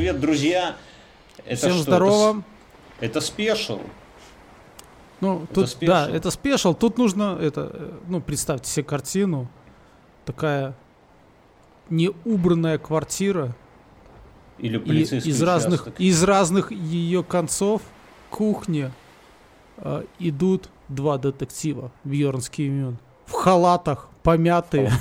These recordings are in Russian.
привет, друзья. Это Всем что? здорово. Это, спешл. Ну, это тут, спешл. да, это спешл. Тут нужно, это, ну, представьте себе картину. Такая неубранная квартира. Или полицейский и, из разных, из разных ее концов кухни э, идут два детектива Бьернский имен в халатах, помятые,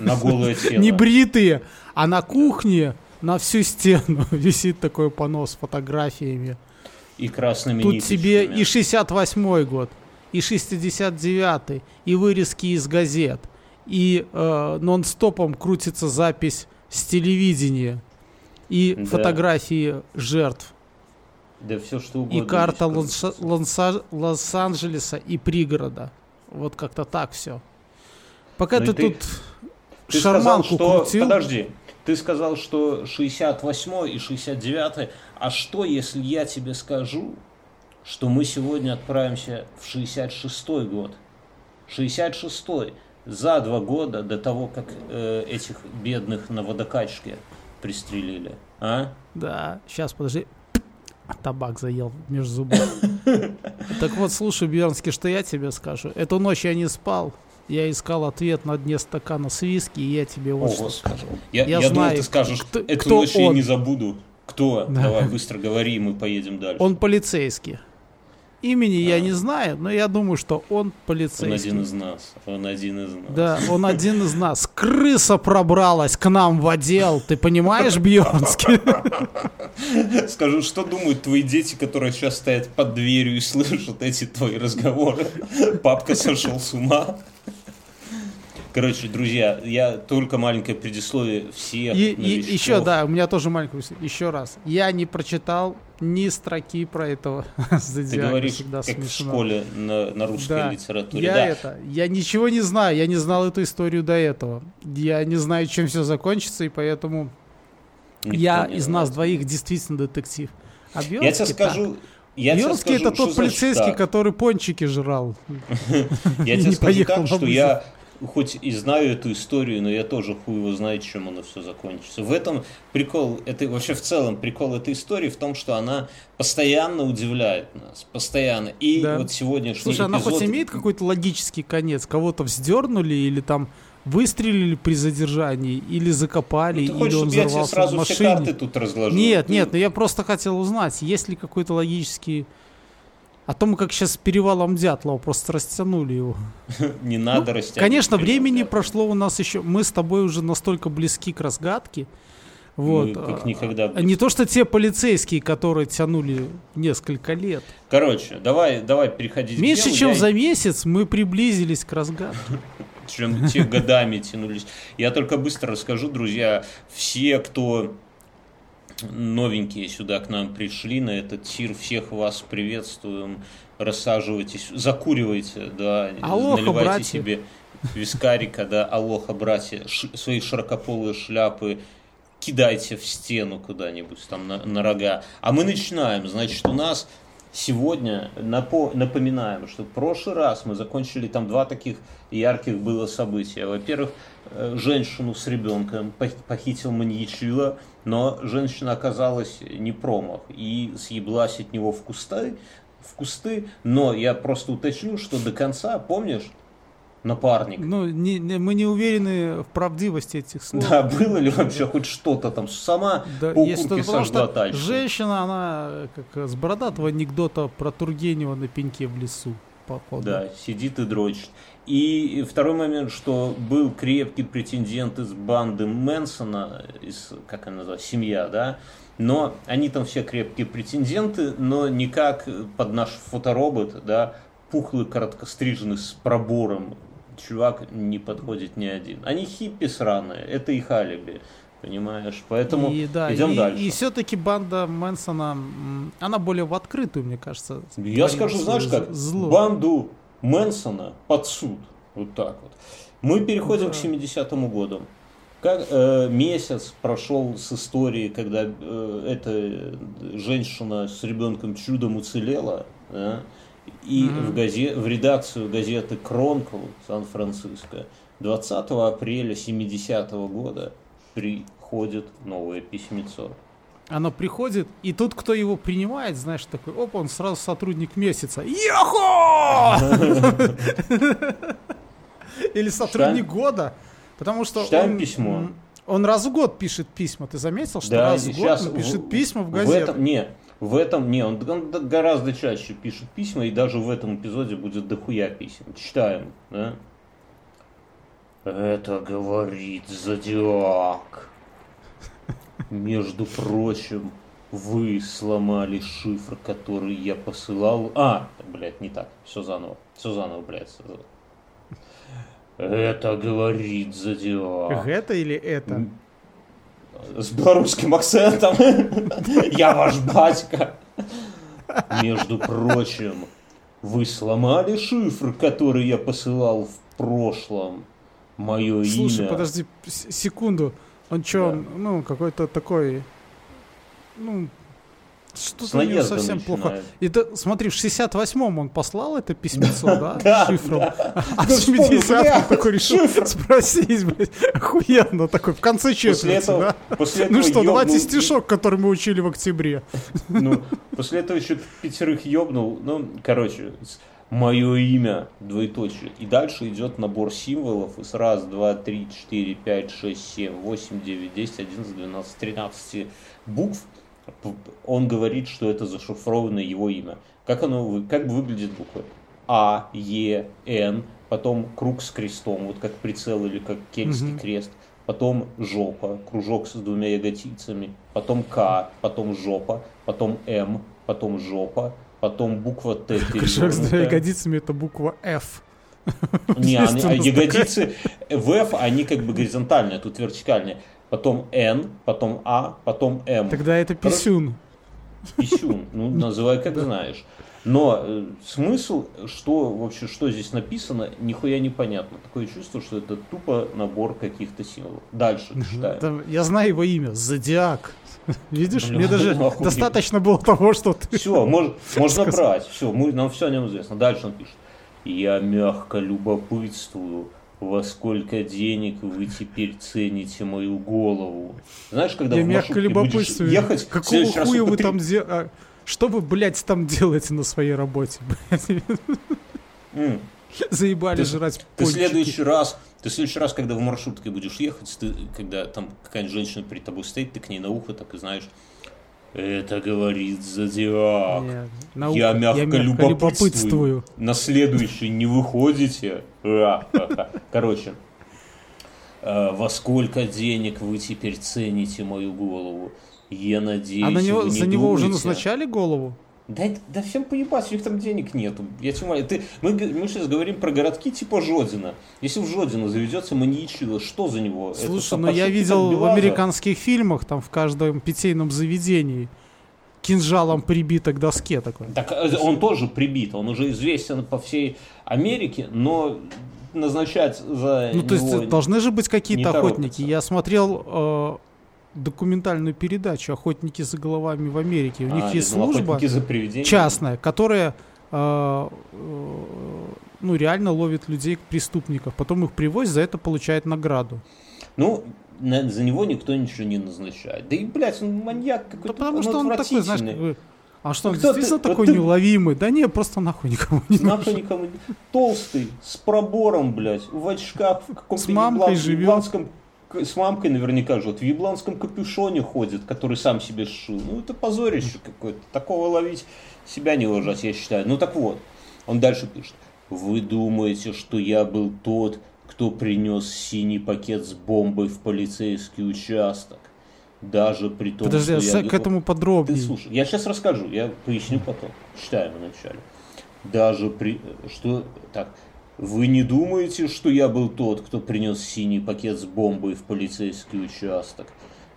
на голое тело. небритые, а на кухне на всю стену висит такой понос с фотографиями. И красными Тут тебе и 68-й год, и 69-й, и вырезки из газет, и э, нон-стопом крутится запись с телевидения, и да. фотографии жертв. Да все что угодно. И карта Лос-Анджелеса и пригорода. Вот как-то так все. Пока ну, ты, ты тут ты шарманку сказал, что... крутил... Подожди, ты сказал, что 68 и 69 а что, если я тебе скажу, что мы сегодня отправимся в 66 год? 66 за два года до того, как э, этих бедных на водокачке пристрелили. А? Да, сейчас, подожди. Табак заел между зубами. Так вот, слушай, Бьернский, что я тебе скажу. Эту ночь я не спал. Я искал ответ на дне стакана с виски, и я тебе вот О, что Господи. скажу. Я, я, я знаю, думал, ты скажешь, кто, эту кто ночь он. я не забуду. Кто? Да. Давай быстро говори, и мы поедем дальше. Он полицейский. Имени а. я не знаю, но я думаю, что он полицейский. Он один из нас. Он один из нас. Да, он один из нас. Крыса пробралась к нам в отдел. Ты понимаешь, Бьернский? Скажу, что думают твои дети, которые сейчас стоят под дверью и слышат эти твои разговоры? Папка сошел с ума. Короче, друзья, я только маленькое предисловие всех. И, и еще, да, у меня тоже маленькое Еще раз. Я не прочитал ни строки про этого Ты говоришь, всегда как смешно. в школе на, на русской да. литературе. Я да. это, я ничего не знаю, я не знал эту историю до этого. Я не знаю, чем все закончится, и поэтому Никто я из нас двоих действительно детектив. А я тебе скажу, так. Я Бьернский это тот полицейский, который пончики жрал. Я тебе скажу так, что я хоть и знаю эту историю, но я тоже хуй его знает, чем оно все закончится. В этом прикол, это вообще в целом прикол этой истории в том, что она постоянно удивляет нас, постоянно. И да. вот сегодняшний Слушай, эпизод... она хоть имеет какой-то логический конец? Кого-то вздернули или там выстрелили при задержании, или закопали, ну, ты хочешь, или он взорвался я тебе сразу в машине? все карты тут разложил? Нет, нет, но я просто хотел узнать, есть ли какой-то логический о том, как сейчас с перевалом Дятлова просто растянули его. Не надо ну, растягивать. Конечно, времени прошло у нас еще. Мы с тобой уже настолько близки к разгадке. Вот. Мы как никогда. А, не то, что те полицейские, которые тянули несколько лет. Короче, давай, давай переходить Меньше, чем я... за месяц мы приблизились к разгадке. Чем те годами тянулись. Я только быстро расскажу, друзья. Все, кто новенькие сюда к нам пришли на этот тир. Всех вас приветствуем. Рассаживайтесь, закуривайте, да, Алоха, наливайте братья. себе вискарика, да, алоха, братья, ш, свои широкополые шляпы кидайте в стену куда-нибудь там на, на рога. А мы начинаем. Значит, у нас сегодня напо напоминаем, что в прошлый раз мы закончили там два таких ярких было события. Во-первых, э, женщину с ребенком похитил маньячила, но женщина оказалась не промах и съеблась от него в кусты, в кусты, но я просто уточню, что до конца, помнишь, напарник. Ну, не, не, мы не уверены в правдивости этих слов. Да, было ли вообще хоть что-то там, сама да, укурке сожгла тачку. Женщина, она как с бородатого анекдота про Тургенева на пеньке в лесу. Походу. Да, сидит и дрочит. И второй момент, что был крепкий претендент из банды Мэнсона, из, как она называется, семья, да, но они там все крепкие претенденты, но никак под наш фоторобот, да, пухлый, короткостриженный с пробором чувак не подходит ни один. Они хиппи сраные, это их алиби. Понимаешь? Поэтому и, да, идем и, дальше. И все-таки банда Мэнсона, она более в открытую, мне кажется. Я скажу, знаешь как, зло. банду Мэнсона под суд. Вот так вот. Мы переходим да. к 70-му году. Как э, месяц прошел с истории, когда э, эта женщина с ребенком чудом уцелела, да, и mm-hmm. в, газе, в редакцию газеты Кронкл Сан-Франциско 20 апреля 70 -го года приходит новое письмецо. Оно приходит, и тут, кто его принимает, знаешь, такой, оп, он сразу сотрудник месяца. Йохо! Или сотрудник года. Потому что Читаем он, письмо. он раз в год пишет письма. Ты заметил, что Да, раз в год он пишет в- письма в В газету? этом, не, в этом, не, он, он гораздо чаще пишет письма, и даже в этом эпизоде будет дохуя писем. Читаем, да? Это говорит Зодиак. Между прочим, вы сломали шифр, который я посылал. А, блядь, не так. Все заново. Все заново, блядь. Это говорит Зодиак. Это или это? С белорусским акцентом. Я ваш батька. Между прочим, вы сломали шифр, который я посылал в прошлом. Мое Слушай, имя. подожди с- секунду. Он что, Да. ну, какой-то такой, ну, что-то у него совсем плохо. начинает. Это, смотри, в 68-м он послал это письмецо, да, шифром. да. А в Ну, вспомнил, 70-м бля, такой решил спросить, блядь, охуенно такой, в конце четверти, да? Ну что, давайте стишок, который мы учили в октябре. Ну, после этого еще пятерых ёбнул. Ну, короче, мое имя, двоеточие. И дальше идет набор символов из раз, два, три, четыре, пять, шесть, семь, восемь, девять, десять, одиннадцать, двенадцать, тринадцати букв. Он говорит, что это зашифрованное его имя. Как оно, как выглядит буквы? А, Е, Н, потом круг с крестом, вот как прицел или как кельтский Мгм. крест, потом жопа, кружок с двумя ягодицами, потом К, потом жопа, потом М, потом жопа, потом буква Т Кружок с двумя ягодицами это буква F. Не, они- а ягодицы в F, они как бы горизонтальные, а тут вертикальные. Потом N, потом А, потом М. Тогда это писюн. Писюн, ну называй как знаешь. Но э, смысл, что вообще, что здесь написано, нихуя непонятно. Такое чувство, что это тупо набор каких-то символов. Дальше читаем. Там, Я знаю его имя, Зодиак. Видишь, мне даже достаточно было того, что ты... Все, можно брать. Все, нам все о нем известно. Дальше он пишет. Я мягко любопытствую, во сколько денег вы теперь цените мою голову. Знаешь, когда Я в мягко любопытствую. ехать, Какого хуя вы там делаете? Что вы, блядь, там делаете на своей работе? блядь? Заебали Ты- жрать Ты в пончики. следующий раз, ты в следующий раз, когда в маршрутке будешь ехать, ты, когда там какая-нибудь женщина перед тобой стоит, ты к ней на ухо так и знаешь, это говорит Зодиак. Нет, наука. Я мягко любопытствую. любопытствую. На следующий не выходите. Короче, э, во сколько денег вы теперь цените мою голову? Я надеюсь, А на него, вы не за него уже думаете- назначали голову? Да, да всем поебать, у них там денег нету. Я умоляю. Ты, мы, мы сейчас говорим про городки типа Жодина. Если в Жодина заведется маньячило, что за него? Слушай, но я подшутки видел в американских фильмах, там в каждом питейном заведении кинжалом прибито к доске такой. Так э, он тоже прибит, он уже известен по всей Америке, но назначать за Ну, то есть должны же быть какие-то охотники. Я смотрел э, документальную передачу «Охотники за головами в Америке». У них А, есть я думал, служба частная, которая э, э, ну, реально ловит людей, преступников. Потом их привозят, за это получает награду. Ну, за него никто ничего не назначает. Да и, блядь, он маньяк Да какой-то, потому что он такой, знаешь, бы, а что, он Кто ты? действительно Вот такой ты- неуловимый? Да не, просто нахуй никому не нужен. Нахуй никому не- Толстый, с пробором, блядь, в очках, в каком-то С мамкой живет. С мамкой наверняка живет, в ебланском капюшоне ходит, который сам себе сшил. Ну, это позорище какое-то. Такого ловить себя не ложать, я считаю. Ну, так вот, он дальше пишет. Вы думаете, что я был тот, кто принес синий пакет с бомбой в полицейский участок? Даже при том, Подожди, а что с- я... к этому Ты подробнее. слушай, я сейчас расскажу, я поясню потом. Читаем вначале. Даже при... Что... Так. Вы не думаете, что я был тот, кто принес синий пакет с бомбой в полицейский участок?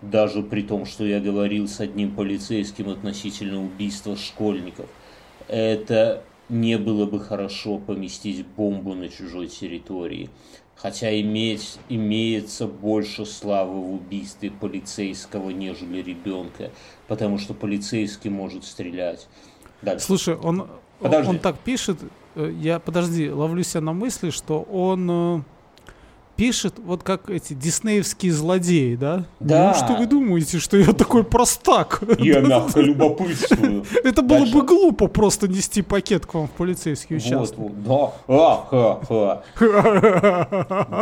Даже при том, что я говорил с одним полицейским относительно убийства школьников. Это не было бы хорошо поместить бомбу на чужой территории. Хотя иметь, имеется больше славы в убийстве полицейского, нежели ребенка, потому что полицейский может стрелять. Дальше. Слушай, он, Подожди. он так пишет, я, подожди, ловлю себя на мысли, что он э, пишет, вот как эти диснеевские злодеи, да? Да. Ну, что вы думаете, что я такой простак? Я мягко любопытствую. Это было бы глупо просто нести пакет к вам в полицейский участок. вот, да.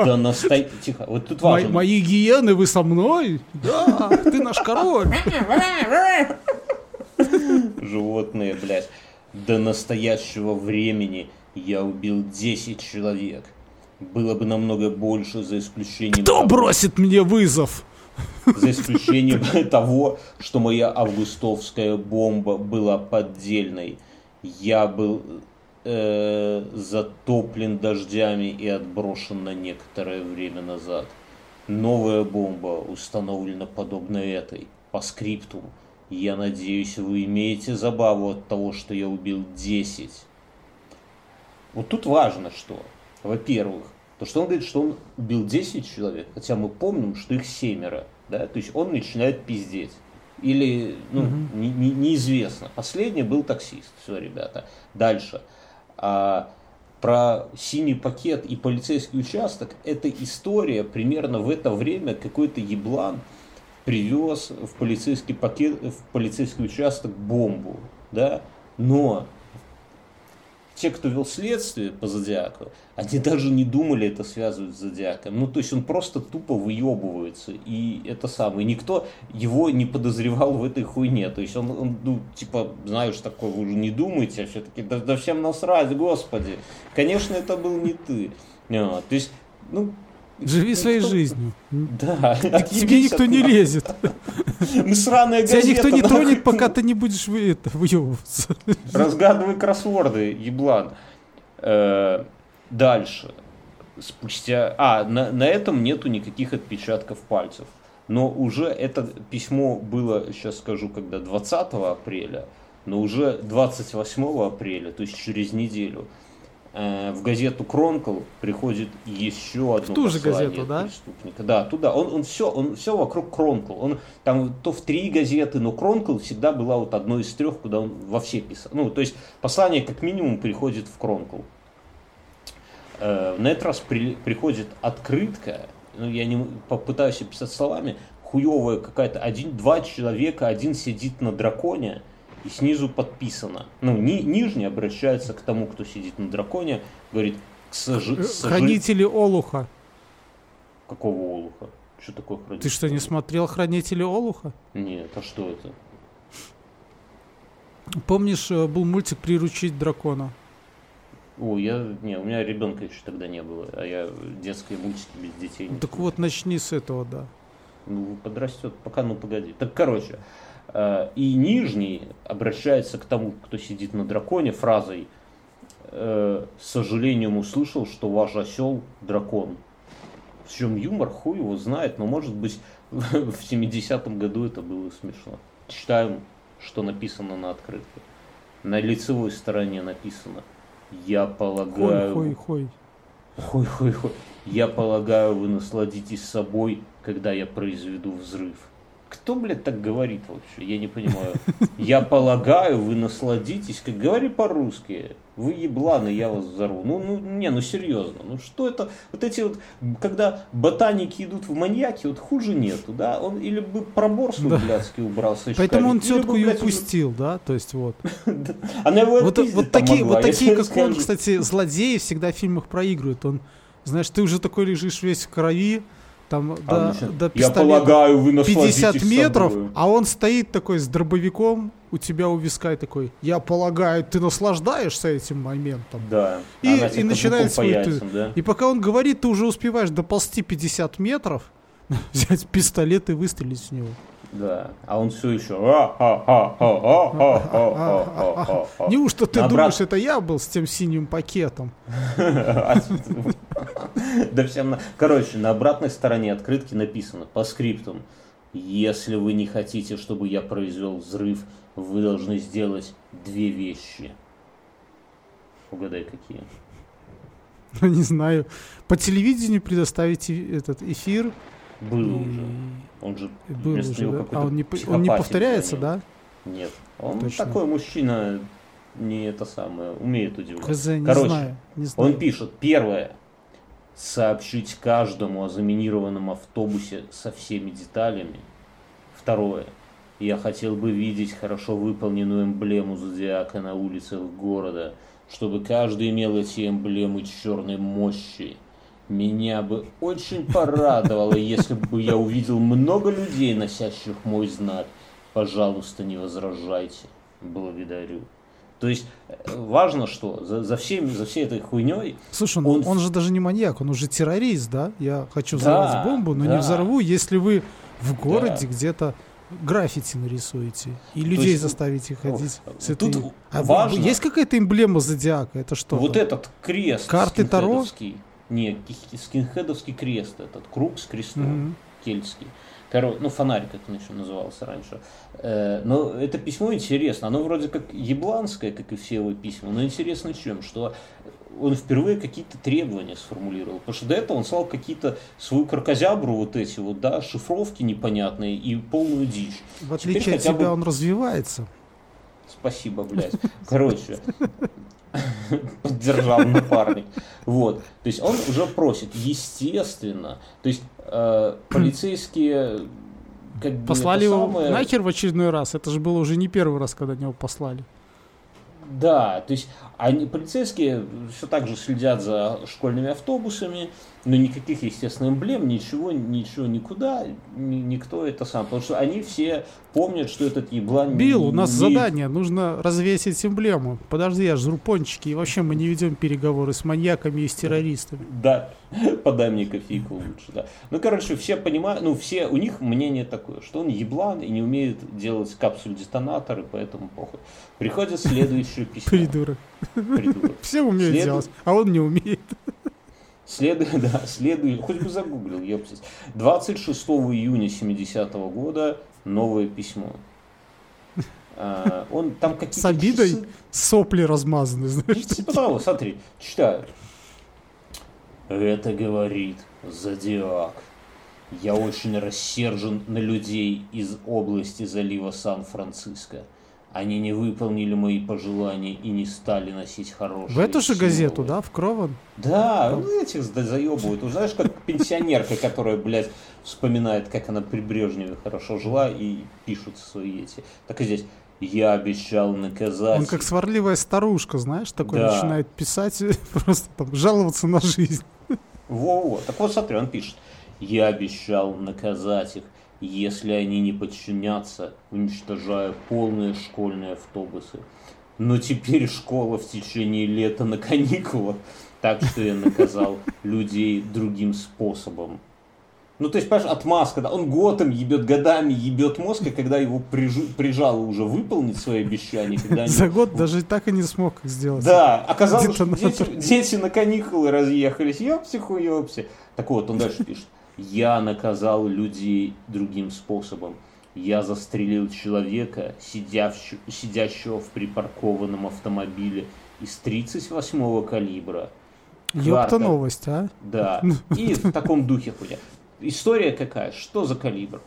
Да настой... Тихо, вот тут важно. Мои гиены, вы со мной? Да, ты наш король. Животные, блядь. До настоящего времени я убил 10 человек. Было бы намного больше, за исключением... Кто того- бросит мне вызов? За исключением того, что моя августовская бомба была поддельной. Я был э, затоплен дождями и отброшен на некоторое время назад. Новая бомба установлена подобно этой, по скрипту. Я надеюсь, вы имеете забаву от того, что я убил 10. Вот тут важно что. Во-первых, то, что он говорит, что он убил 10 человек, хотя мы помним, что их семеро. Да? То есть он начинает пиздеть. Или, ну, не- не- неизвестно. Последний был таксист. Все, ребята. Дальше. А, про синий пакет и полицейский участок, это история примерно в это время какой-то еблан привез в полицейский пакет, в полицейский участок бомбу, да, но те, кто вел следствие по Зодиаку, они даже не думали это связывать с Зодиаком. Ну, то есть он просто тупо выебывается. И это самое. Никто его не подозревал в этой хуйне. То есть он, он, ну, типа, знаешь, такое, вы уже не думаете, а все-таки, да, да всем насрать, господи. Конечно, это был не ты. А, то есть, ну... Живи своей никто- жизнью. Да. К тебе никто не лезет. Мы сраная Тебя газета. никто не тронет, пока ты не будешь вы- это, выебываться. Разгадывай кроссворды, еблан. Э, дальше. Спустя... А, на, на этом нету никаких отпечатков пальцев. Но уже это письмо было, сейчас скажу, когда 20 апреля, но уже 28 апреля, то есть через неделю, в газету Кронкл приходит еще одно ту же газету, да? преступника. Да, туда. Он, он все, он все вокруг Кронкл. Он там то в три газеты, но Кронкл всегда была вот одной из трех, куда он во все писал. Ну, то есть послание как минимум приходит в Кронкл. Э, на этот раз при- приходит открытка, ну, я не попытаюсь описать словами, хуевая какая-то, один, два человека, один сидит на драконе, и снизу подписано. Ну, ни, нижний обращается к тому, кто сидит на драконе, говорит, к сожи- сожи- Хранители Олуха. Какого олуха? Что такое хранитель? Ты что, не смотрел Хранители Олуха? Нет, а что это? Помнишь, э, был мультик «Приручить дракона»? О, я... Не, у меня ребенка еще тогда не было, а я детские мультики без детей. не Так вот, начни с этого, да. Ну, подрастет, пока, ну, погоди. Так, короче, э, и нижний обращается к тому, кто сидит на драконе, фразой э, «С сожалением услышал, что ваш осел дракон». В чем юмор, хуй его знает, но, может быть, в 70-м году это было смешно. Читаем, что написано на открытке. На лицевой стороне написано «Я полагаю...» Хой-хой-хой. Хой-хой-хой. Я полагаю, вы насладитесь собой, когда я произведу взрыв. Кто, блядь, так говорит вообще? Я не понимаю. Я полагаю, вы насладитесь, как говори по-русски. Вы ебланы, я вас взорву. Ну, ну, не, ну серьезно. Ну что это? Вот эти вот, когда ботаники идут в маньяки, вот хуже нету, да? Он или бы пробор свой Да. блядский убрал со Поэтому он или бы, тетку и блядь, уже- упустил, да? То есть вот. Она его Вот, вот такие, могла, вот такие, как он, кстати, злодеи всегда в фильмах проигрывают. Он, знаешь, ты уже такой лежишь весь в крови, там А до, начинает, до Я полагаю, вы насладитесь 50 метров, собою». а он стоит такой с дробовиком у тебя у виска и такой, я полагаю, ты наслаждаешься этим моментом. Да. И- Она и тебе начинает свой яйцам, да? И пока он говорит, ты уже успеваешь доползти 50 метров, взять пистолет и выстрелить в него. Да. А он все еще. Неужто ты думаешь, это я был с тем синим пакетом? Да всем. Короче, на обратной стороне открытки написано по скриптам. Если вы не хотите, чтобы я произвел взрыв, вы должны сделать две вещи. Угадай, какие. Не знаю. По телевидению предоставите этот эфир было и- уже. Он же Был уже, да? какой-то А он не, он не повторяется, да? Нет. Он Точно. такой мужчина, не это самое, умеет удивлять. Хз, не Короче, знаю. Не знаю. Он пишет, первое, сообщить каждому о заминированном автобусе со всеми деталями. Второе. Я хотел бы видеть хорошо выполненную эмблему зодиака на улицах города, чтобы каждый имел эти эмблемы черной мощи. Меня бы очень порадовало, если бы я увидел много людей, носящих мой знак. Пожалуйста, не возражайте. Благодарю. То есть э, важно, что за, за, всеми, за всей этой хуйней... Слушай, он, он же даже не маньяк, он уже террорист, да? Я хочу взорвать да, бомбу, но да. не взорву, если вы в городе да. где-то граффити нарисуете и людей есть, заставите ходить ну, с этой... Тут а важно... Есть какая-то эмблема зодиака? Это что? Вот этот крест. Карты Таро? Не, скинхедовский крест, этот круг с крестом mm-hmm. кельтский. Короче, ну, фонарик это еще назывался раньше. Э, но это письмо интересно. Оно вроде как ебланское, как и все его письма, но интересно чем? Что он впервые какие-то требования сформулировал. Потому что до этого он слал какие-то свою крокозябру, вот эти вот, да, шифровки непонятные и полную дичь. В отличие Теперь от тебя бы... он развивается. Спасибо, блядь. Короче, поддержал напарник. Вот. То есть он уже просит, естественно. То есть э, полицейские как бы Послали его самое... нахер в очередной раз. Это же было уже не первый раз, когда него послали. Да, то есть они, полицейские все так же следят за школьными автобусами, но никаких, естественно, эмблем, ничего, ничего, никуда, ни, никто это сам. Потому что они все помнят, что этот еблан... Билл, у нас не... задание, нужно развесить эмблему. Подожди, я жру пончики, и вообще мы не ведем переговоры с маньяками и с террористами. Да, подай мне кофейку лучше, да. Ну, короче, все понимают, ну, все, у них мнение такое, что он еблан и не умеет делать капсуль-детонаторы, поэтому похуй. Приходит следующее письмо. Придурок. Придурок. Все умеют След... делать, а он не умеет. Следует, да, следует, хоть бы загуглил, ёпсись. 26 июня 70 -го года новое письмо. А, он там какие-то... С обидой часы... сопли размазаны, знаешь. Типа того, смотри, читаю. Это говорит Зодиак. Я очень рассержен на людей из области залива Сан-Франциско. Они не выполнили мои пожелания и не стали носить хорошие В эту же символы. газету, да, в Крован? Да, ну этих заебывают. Ты знаешь, как пенсионерка, которая, блядь, вспоминает, как она при Брежневе хорошо жила и пишут свои эти. Так и здесь. Я обещал наказать. Он как сварливая старушка, знаешь, такой да. начинает писать, просто там жаловаться на жизнь. Во-во. Так вот, смотри, он пишет. Я обещал наказать их если они не подчинятся, уничтожая полные школьные автобусы. Но теперь школа в течение лета на каникулах, так что я наказал людей другим способом. Ну, то есть, понимаешь, отмазка, да, он годом ебет, годами ебет мозг, и когда его прижу, прижало уже выполнить свои обещания, когда они... За год даже так и не смог их сделать. Да, оказалось, что дети, дети на каникулы разъехались, ёпси хуёпси. Так вот, он дальше пишет. Я наказал людей другим способом. Я застрелил человека, сидящего, сидящего в припаркованном автомобиле из 38-го калибра. Ёпта новость, а? Да. И в таком духе хуйня. История какая? Что за калибр?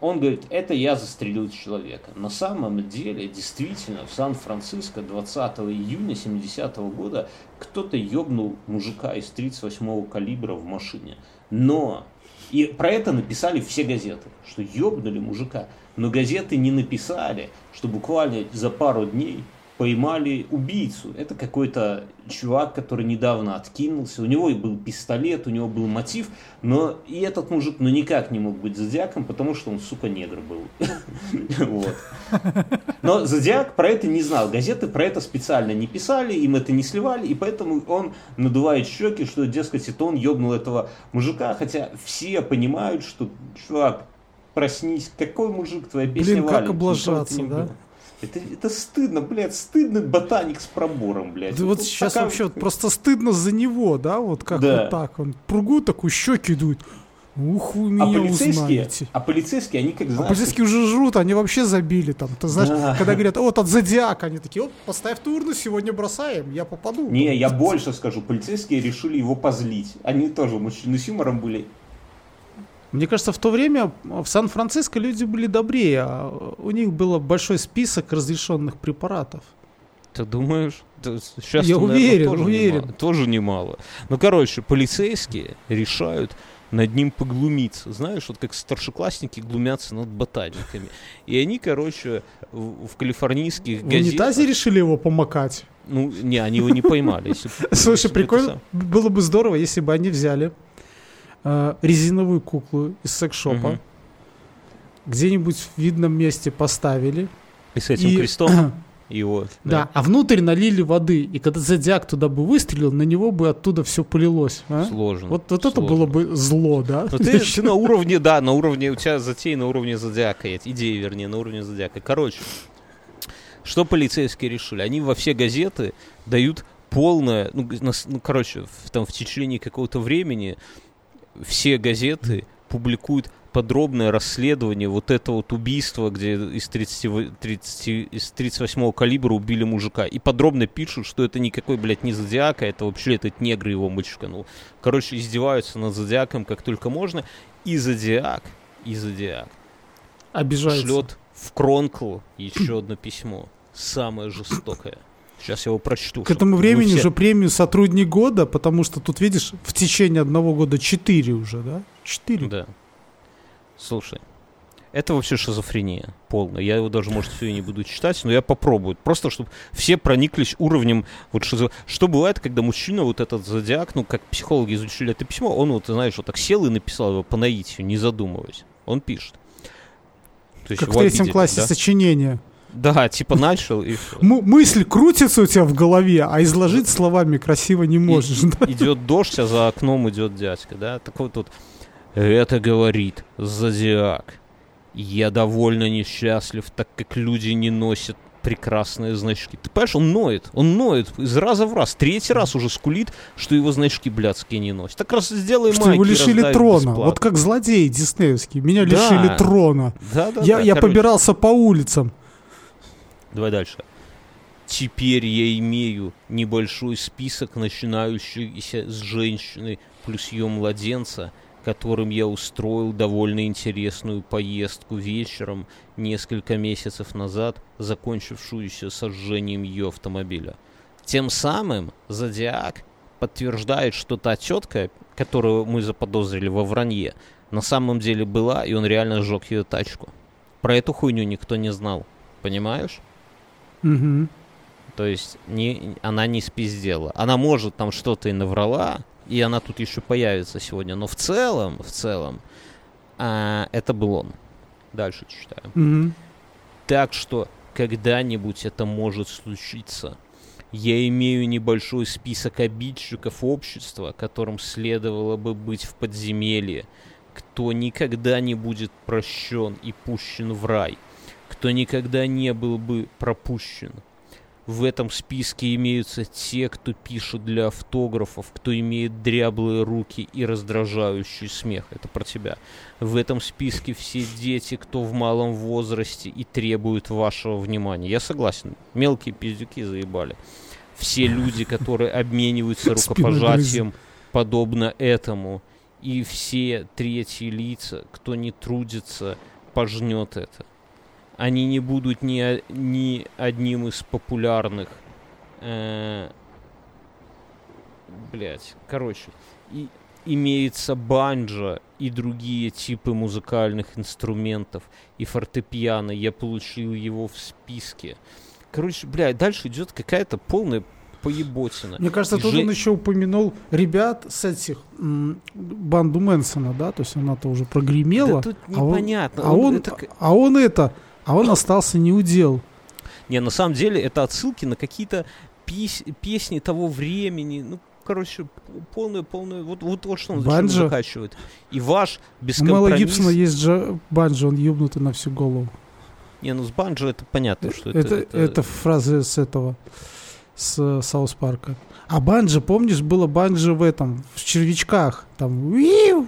Он говорит, это я застрелил человека. На самом деле, действительно, в Сан-Франциско 20 июня 70 -го года кто-то ёбнул мужика из 38-го калибра в машине. Но и про это написали все газеты, что ёбнули мужика. Но газеты не написали, что буквально за пару дней поймали убийцу. Это какой-то чувак, который недавно откинулся. У него был пистолет, у него был мотив, но и этот мужик ну никак не мог быть зодиаком, потому что он, сука, негр был. Вот. Но зодиак про это не знал. Газеты про это специально не писали, им это не сливали, и поэтому он надувает щеки, что, дескать, это он ебнул этого мужика, хотя все понимают, что, чувак, проснись, какой мужик твоя песня Блин, как облажаться, да? Это, это стыдно, блядь, стыдно ботаник с пробором, блядь. Да вот, вот сейчас пока... вообще просто стыдно за него, да, вот как да. вот так, он пругу такую щеки дует. Ух, вы меня а полицейские, узнаете. А полицейские, они как знаешь... А полицейские уже жрут, они вообще забили там. Ты знаешь, да. когда говорят, вот от зодиака, они такие, вот, поставь ту урну, сегодня бросаем, я попаду. Не, я больше скажу, полицейские решили его позлить. Они тоже мужчины с юмором были. Мне кажется, в то время в Сан-Франциско люди были добрее, а у них был большой список разрешенных препаратов. Ты думаешь? Сейчас Я уверен, тоже уверен. Немало, тоже немало. Ну, короче, полицейские решают над ним поглумиться. Знаешь, вот как старшеклассники глумятся над ботаниками. И они, короче, в, в калифорнийских В газетах... унитазе решили его помакать. Ну, не, они его не поймали. Слушай, прикольно. Было бы здорово, если бы они взяли э, резиновую куклу из секс-шопа, Мгм. где-нибудь в видном месте поставили. И с этим и- крестом его... Да, а внутрь налили воды. И когда зодиак туда бы выстрелил, на него бы оттуда все полилось. а? Сложно. Вот, вот это сложно. было бы зло, да? Ну, ты, ты на уровне, да, на уровне, у тебя затеи на уровне зодиака, идеи, вернее, на уровне зодиака. Короче, что полицейские решили? Они во все газеты дают полное, ну, с- ну, короче, в, там, в течение какого-то времени все газеты публикуют подробное расследование вот этого вот убийства, где из, 30, во- 30 из 38 калибра убили мужика. И подробно пишут, что это никакой, блядь, не Зодиака, это вообще этот негр его мочканул. Короче, издеваются над Зодиаком как только можно. И Зодиак, и Зодиак Обижается. шлет в Кронкл еще одно письмо. Самое жестокое. Сейчас я его прочту. К этому времени все- уже премию сотрудник года, потому что тут, видишь, в течение одного года четыре уже, да? Четыре. Да. Слушай, это вообще шизофрения полная. Я его даже, может, все и не буду читать, но я попробую. Просто, чтобы все прониклись уровнем вот шизо... Что бывает, когда мужчина, вот этот зодиак, ну, как психологи изучили это письмо, он вот, знаешь, вот так сел и написал его по наитию, не задумываясь. Он пишет. То есть Как в третьем обидели, классе да? сочинение. Да, типа начал и всё. М- мысль крутится у тебя в голове, а изложить словами красиво не можешь. да? Идет дождь, а за окном идет дядька, да? Так вот тут. Это говорит Зодиак. Я довольно несчастлив, так как люди не носят прекрасные значки. Ты понимаешь, он ноет, он ноет из раза в раз. Третий раз уже скулит, что его значки блядские не носят. Так раз сделай Что его и лишили трона. бесплатно. Вот как злодеи диснеевские. Меня Да. лишили трона. Да, да, я да, я короче. побирался по улицам. Давай дальше. Теперь я имею небольшой список, начинающийся с женщины плюс ее младенца, которым я устроил довольно интересную поездку вечером несколько месяцев назад, закончившуюся сожжением ее автомобиля. Тем самым Зодиак подтверждает, что та тетка, которую мы заподозрили во вранье, на самом деле была, и он реально сжег ее тачку. Про эту хуйню никто не знал. Понимаешь? Мгм. То есть не, она не спиздела. Она может там что-то и наврала, и она тут еще появится сегодня. Но в целом, в целом, а, это был он. Дальше читаю. Мгм. Так что когда-нибудь это может случиться. Я имею небольшой список обидчиков общества, которым следовало бы быть в подземелье, кто никогда не будет прощен и пущен в рай, кто никогда не был бы пропущен. В этом списке имеются те, кто пишет для автографов, кто имеет дряблые руки и раздражающий смех. Это про тебя. В этом списке все дети, кто в малом возрасте и требуют вашего внимания. Я согласен. Мелкие пиздюки заебали. Все люди, которые обмениваются рукопожатием, подобно этому. И все третьи лица, кто не трудится, пожнет это. Они не будут ни, ни одним из популярных. Э, блять, короче. И имеется банджо и другие типы музыкальных инструментов и фортепиано. Я получил его в списке. Короче, блядь, дальше идет какая-то полная поеботина. Мне кажется, И тут же- он еще упомянул ребят с этих м, банду Мэнсона, да, то есть она-то уже прогремела, Да тут а он- непонятно. а он, это к- а он это, а он остался неудел. Не, на самом деле это отсылки на какие-то пес- песни того времени. Ну, короче, полное, полное. Вот, вот, вот что он зачем Банджо? закачивает. И ваш У Мэла бескомпромисс... Гибсона есть же банджо, он ебнутый на всю голову. Не, ну с банджо это понятно, что это... Это, это, фраза с этого, с э, Саус Парка. А банджо, помнишь, было банджо в этом, в червячках, там, «Уиу!»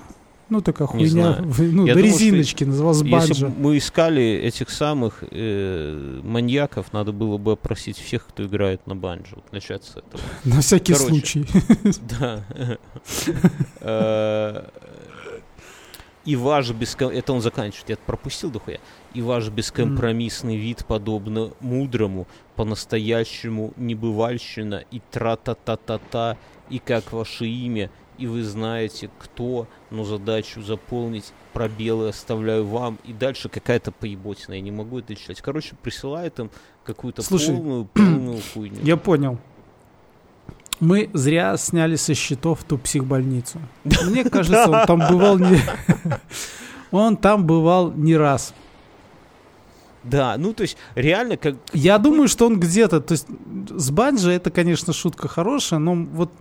Ну такая Не хуйня, знаю. ну, Я до думаю, резиночки, называлась Если банджо. бы мы искали этих самых э, маньяков, надо было бы опросить всех, кто играет на банджо. Вот Начать с этого. На всякий короче. случай. Да. Э, И ваш беском... Это он заканчивает, я пропустил дохуя. И ваш бескомпромиссный mm. вид, подобно мудрому, по-настоящему небывальщина и тра-та-та-та-та, и как ваше имя, и вы знаете, кто, но задачу заполнить пробелы оставляю вам, и дальше какая-то поеботина, я не могу это читать. Короче, присылает им какую-то Слушай, полную, полную хуйню. Я понял. Мы зря сняли со счетов ту психбольницу. Мне кажется, он там бывал не... Он там бывал не раз. Да, ну то есть реально как... Я думаю, что он где-то... То есть с Банджи это, конечно, шутка хорошая, но вот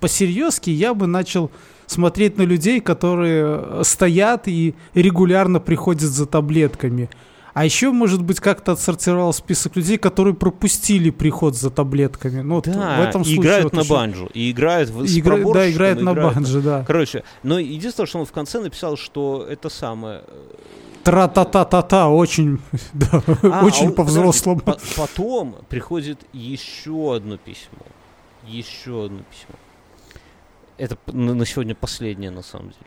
по-серьезки я бы начал смотреть на людей, которые э, стоят и регулярно приходят за таблетками. А еще, может быть, как-то отсортировал список людей, которые пропустили приход за таблетками. Ну, да, в этом случае, играют вот на еще... банджу. И играют в, Игра... Да, играют на играют... банджи, да. Короче, но единственное, что он в конце написал, что это самое... Э, Тра-та-та-та-та, очень, да, а, очень а по-взрослому. По потом приходит еще одно письмо. Еще одно письмо. Это на сегодня последнее, на самом деле.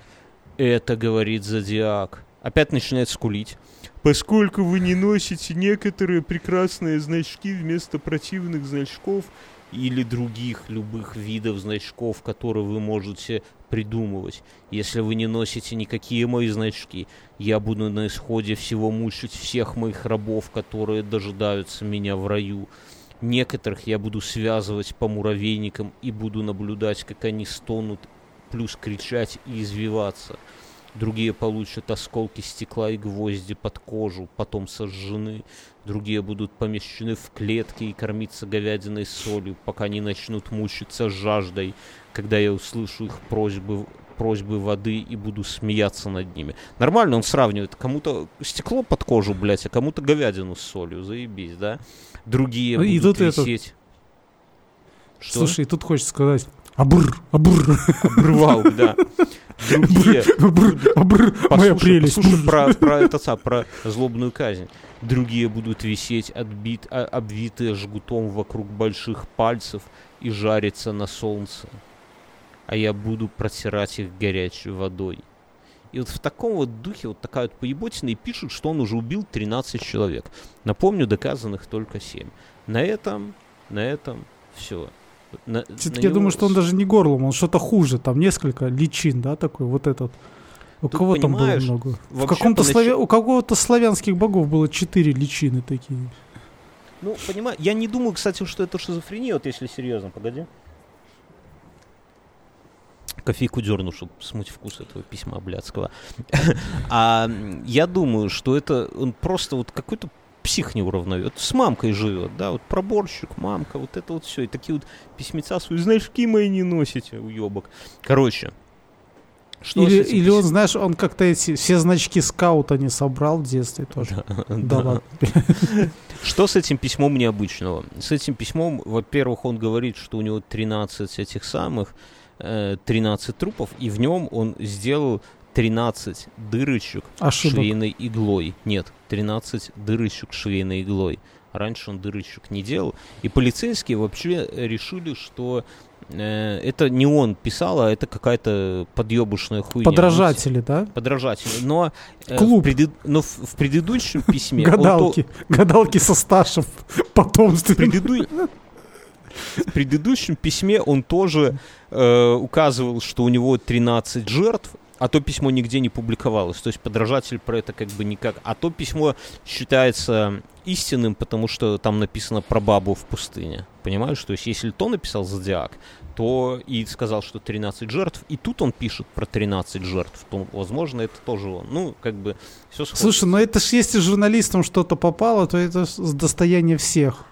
Это говорит Зодиак. Опять начинает скулить. Поскольку вы не носите некоторые прекрасные значки вместо противных значков или других любых видов значков, которые вы можете придумывать. Если вы не носите никакие мои значки, я буду на исходе всего мучить всех моих рабов, которые дожидаются меня в раю. Некоторых я буду связывать по муравейникам и буду наблюдать, как они стонут, плюс кричать и извиваться. Другие получат осколки стекла и гвозди под кожу, потом сожжены. Другие будут помещены в клетки и кормиться говядиной солью, пока не начнут мучиться жаждой, когда я услышу их просьбы просьбы воды и буду смеяться над ними. Нормально он сравнивает. Кому-то стекло под кожу, блядь, а кому-то говядину с солью. Заебись, да? Другие ну, будут и тут висеть. Это... Что? Слушай, и тут хочется сказать Абр, абр. Обрывал, да. Другие... Абр, абр, моя прелесть. Послушай про, про, это, про злобную казнь. Другие будут висеть отбит, а, обвитые жгутом вокруг больших пальцев и жариться на солнце. А я буду протирать их горячей водой. И вот в таком вот духе вот такая вот поеботина и пишут, что он уже убил 13 человек. Напомню, доказанных только 7. На этом, на этом все. На, Все-таки я думаю, что он даже не горлом, он что-то хуже, там несколько личин, да, такой вот этот. У Тут кого там было много? В каком-то нач... славя... У какого-то славянских богов было четыре личины такие. Ну, понимаю, я не думаю, кстати, что это шизофрения, вот если серьезно, погоди кофейку дерну, чтобы смыть вкус этого письма блядского. а я думаю, что это он просто вот какой-то псих неуравновет. С мамкой живет, да, вот проборщик, мамка, вот это вот все. И такие вот письмеца свои, знаешь, мои не носите, уебок. Короче, что или, или он, знаешь, он как-то эти все значки скаута не собрал в детстве тоже. Да, да. ладно. Что с этим письмом необычного? С этим письмом, во-первых, он говорит, что у него 13 этих самых 13 э, трупов, и в нем он сделал 13 дырочек Ошибок. швейной иглой. Нет, 13 дырочек швейной иглой. Раньше он дырочек не делал. И полицейские вообще решили, что э, это не он писал, а это какая-то подъебушная хуйня. Подражатели, да? Подражатели. Но, э, Клуб. В, преды... Но в, в предыдущем письме... Гадалки. То... Гадалки со стажем потомственным. В предыдущем письме он тоже э, указывал, что у него 13 жертв, а то письмо нигде не публиковалось. То есть подражатель про это как бы никак. А то письмо считается истинным, потому что там написано про бабу в пустыне. Понимаешь? То есть если то написал Зодиак, то и сказал, что 13 жертв, и тут он пишет про 13 жертв, то, возможно, это тоже он. Ну, как бы все сходится. Слушай, но это ж если журналистам что-то попало, то это достояние всех.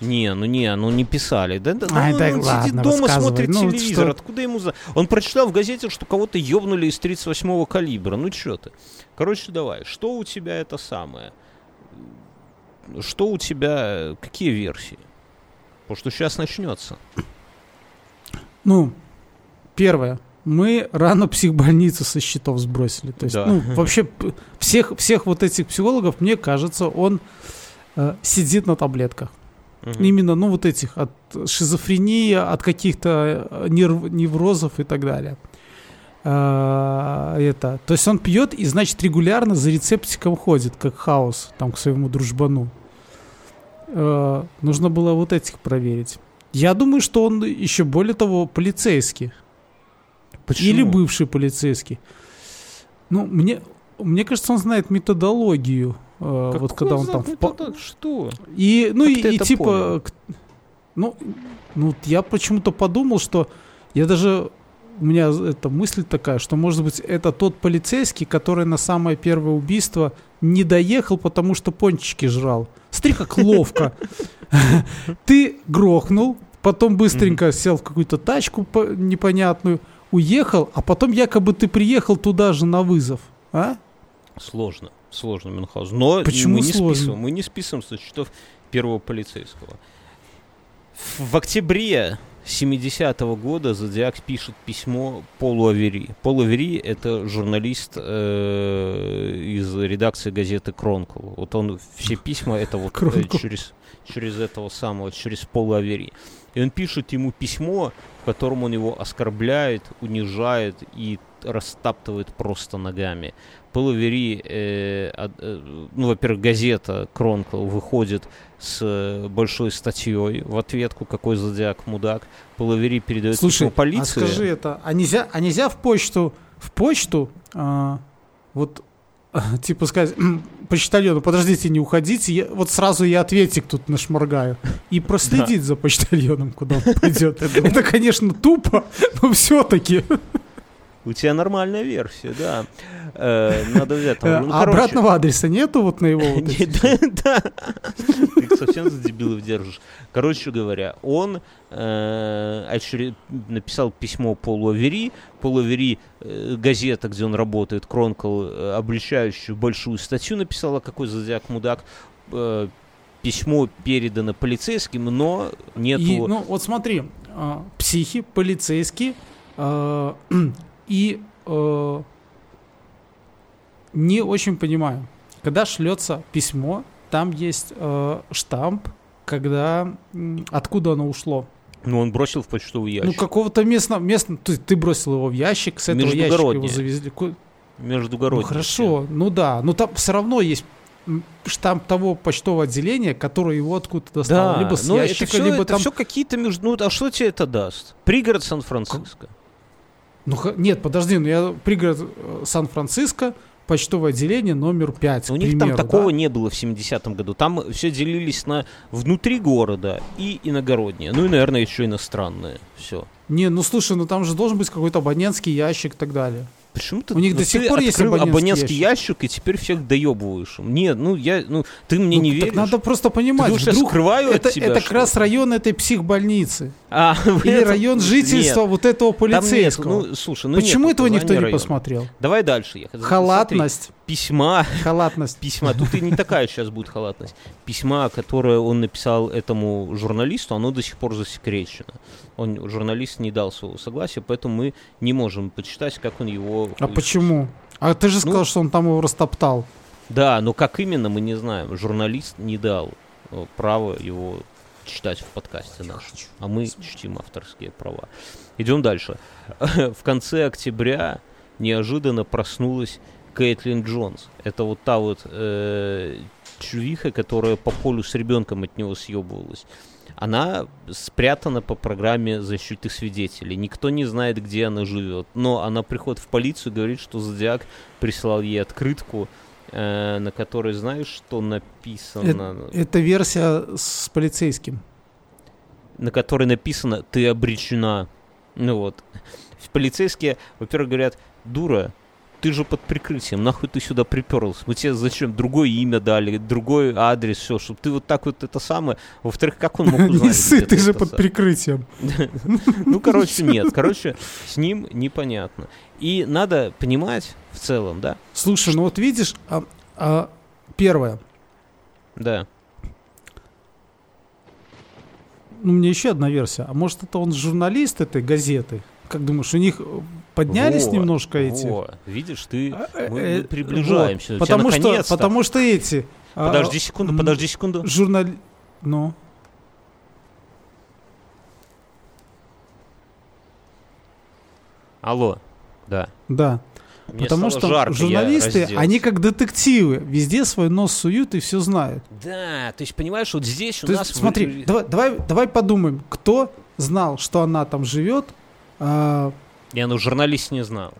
Не, ну не, ну не писали. Да, да, а, ну, так, он ладно, сидит дома, смотрит ну, телевизор. Что? Откуда ему за... Он прочитал в газете, что кого-то ёбнули из 38-го калибра. Ну чё ты? Короче, давай. Что у тебя это самое? Что у тебя... Какие версии? Потому что сейчас начнется. Ну, первое. Мы рано психбольницу со счетов сбросили. То есть, да. ну, вообще, всех, всех вот этих психологов, мне кажется, он э, сидит на таблетках. Угу. Именно, ну, вот этих, от шизофрении, от каких-то э, нерв, неврозов и так далее. а, это, то есть он пьет и, значит, регулярно за рецептиком ходит, как хаос, там, к своему дружбану. А, нужно было вот этих проверить. Я думаю, что он еще более того полицейский. Почему? Или бывший полицейский. Ну, мне, мне кажется, он знает методологию. Э, вот когда он там... в па- впал. Что? И, ну, Как и, ты и это типа... понял? к- Ну, ну, я почему-то подумал, что... Я даже... У меня эта мысль такая, что, может быть, это тот полицейский, который на самое первое убийство не доехал, потому что пончики жрал. Смотри, как ловко. Ты грохнул, потом быстренько сел в какую-то тачку по- непонятную, уехал, а потом якобы ты приехал туда же на вызов. А? Сложно, сложно, Мюнхгаузен. Но Почему мы не сложно? списываем, мы не списываем со счетов первого полицейского. В, октябре 70-го года Зодиак пишет письмо Полу Авери. Пол Авери — это журналист э, из редакции газеты «Кронкл». Вот он все письма, это вот э, через, через этого самого, через Пола Авери. И он пишет ему письмо, в котором он его оскорбляет, унижает и растаптывает просто ногами. Пол Авери, э, э, ну, во-первых, газета «Кронкл» выходит с э, большой статьей в ответку, какой зодиак мудак. Пол Авери передает Слушай, письмо полиции. а скажи это, а нельзя, а нельзя в почту, в почту, а, вот, типа сказать, «М, почтальону, подождите, не уходите, я- вот сразу я ответик тут нашморгаю. И проследить за почтальоном, куда он пойдет. Это, конечно, тупо, но все-таки. У тебя нормальная версия, да. Э, надо взять там. ну, А короче. обратного адреса нету вот на его вот Да. Ты их совсем за дебилов держишь. Короче говоря, он э, очере- написал письмо Полу Авери. Полу Авери, газета, где он работает, Кронкл, обличающую большую статью написала, какой зодиак мудак. Э, Письмо передано полицейским, но нету... И, ну, вот смотри, психи, полицейские, и э, не очень понимаю. Когда шлется письмо, там есть э, штамп, когда откуда оно ушло. Ну, он бросил в почтовый ящик. Ну, какого-то местного, местного, ты, ты бросил его в ящик, с этого ящика его Междугороднее. завезли. Ку- Ну, хорошо, ну да, но там все равно есть штамп того почтового отделения, который его откуда-то достал. Да, либо с ящика, это все, либо это там все какие-то между... Ну, а что тебе это даст? Пригород Сан-Франциско. Ну, нет, подожди, ну я пригород э, Сан-Франциско, почтовое отделение номер 5. У них там такого не было в 70-м году. Там все делились на внутри города и иногородние. Ну и, наверное, еще иностранные. Все. Не, ну слушай, ну там же должен быть какой-то абонентский ящик и так далее. Почему ты, У них ну, до сих ты пор есть абонентский абонентский ящик. и теперь всех доебываешь. Нет, ну я, ну ты мне Ну, не веришь. надо просто Ты понимать, я вдруг скрываю это, от тебя это как раз район этой психбольницы. А, Или этом- район жительства Нет, вот этого там нет. полицейского. Ну, слушай, ну Почему нет этого никто указания не района. посмотрел? Давай дальше. Смотри, Халатность. Письма Халатность. письма. Тут и не такая сейчас будет халатность. Письма, которое он написал этому журналисту, оно до сих пор засекречено. Он, журналист не дал своего согласия, поэтому мы не можем почитать, как он его... А почему? А ты же сказал, Ну, что он там его растоптал. Да, но как именно, мы не знаем. Журналист не дал э, права его читать в подкасте нашем. А мы чтим авторские права. Идем дальше. В конце октября неожиданно проснулась Кейтлин Джонс. Это вот та вот э, чувиха, которая по полю с ребенком от него съебывалась. Она спрятана по программе защиты свидетелей. Никто не знает, где она живет. Но она приходит в полицию и говорит, что Зодиак прислал ей открытку, э, на которой, знаешь, что написано? Это версия с полицейским. на которой написано «ты обречена». Ну вот. Полицейские, во-первых, говорят, дура, ты же под прикрытием, нахуй ты сюда приперлась? Мы тебе зачем другое имя дали, другой адрес, все, чтобы ты вот так вот это самое. Во-вторых, как он мог узнать? Не ссы, ты же под прикрытием. Ну, короче, нет. Короче, с ним непонятно. И надо понимать в целом, да? Слушай, ну вот видишь, а- а, первое, Да. ну, мне еще одна версия. А может, это он журналист этой газеты? Как думаешь, у них э, поднялись Во, немножко эти? во. Видишь, ты... А, э, Мы, э, мы приближаемся. вот. У Потому что, потому что эти... а, Подожди секунду, м, подожди секунду. Журнали... Ну, Алло. Да. Да. Мне Потому что жарко, журналисты, они как детективы, везде свой нос суют и все знают. Да, то есть, понимаешь, вот здесь у То нас... есть, смотри, вы- давай, давай, давай подумаем, кто знал, что она там живет. А, Я, ну, журналист не знал.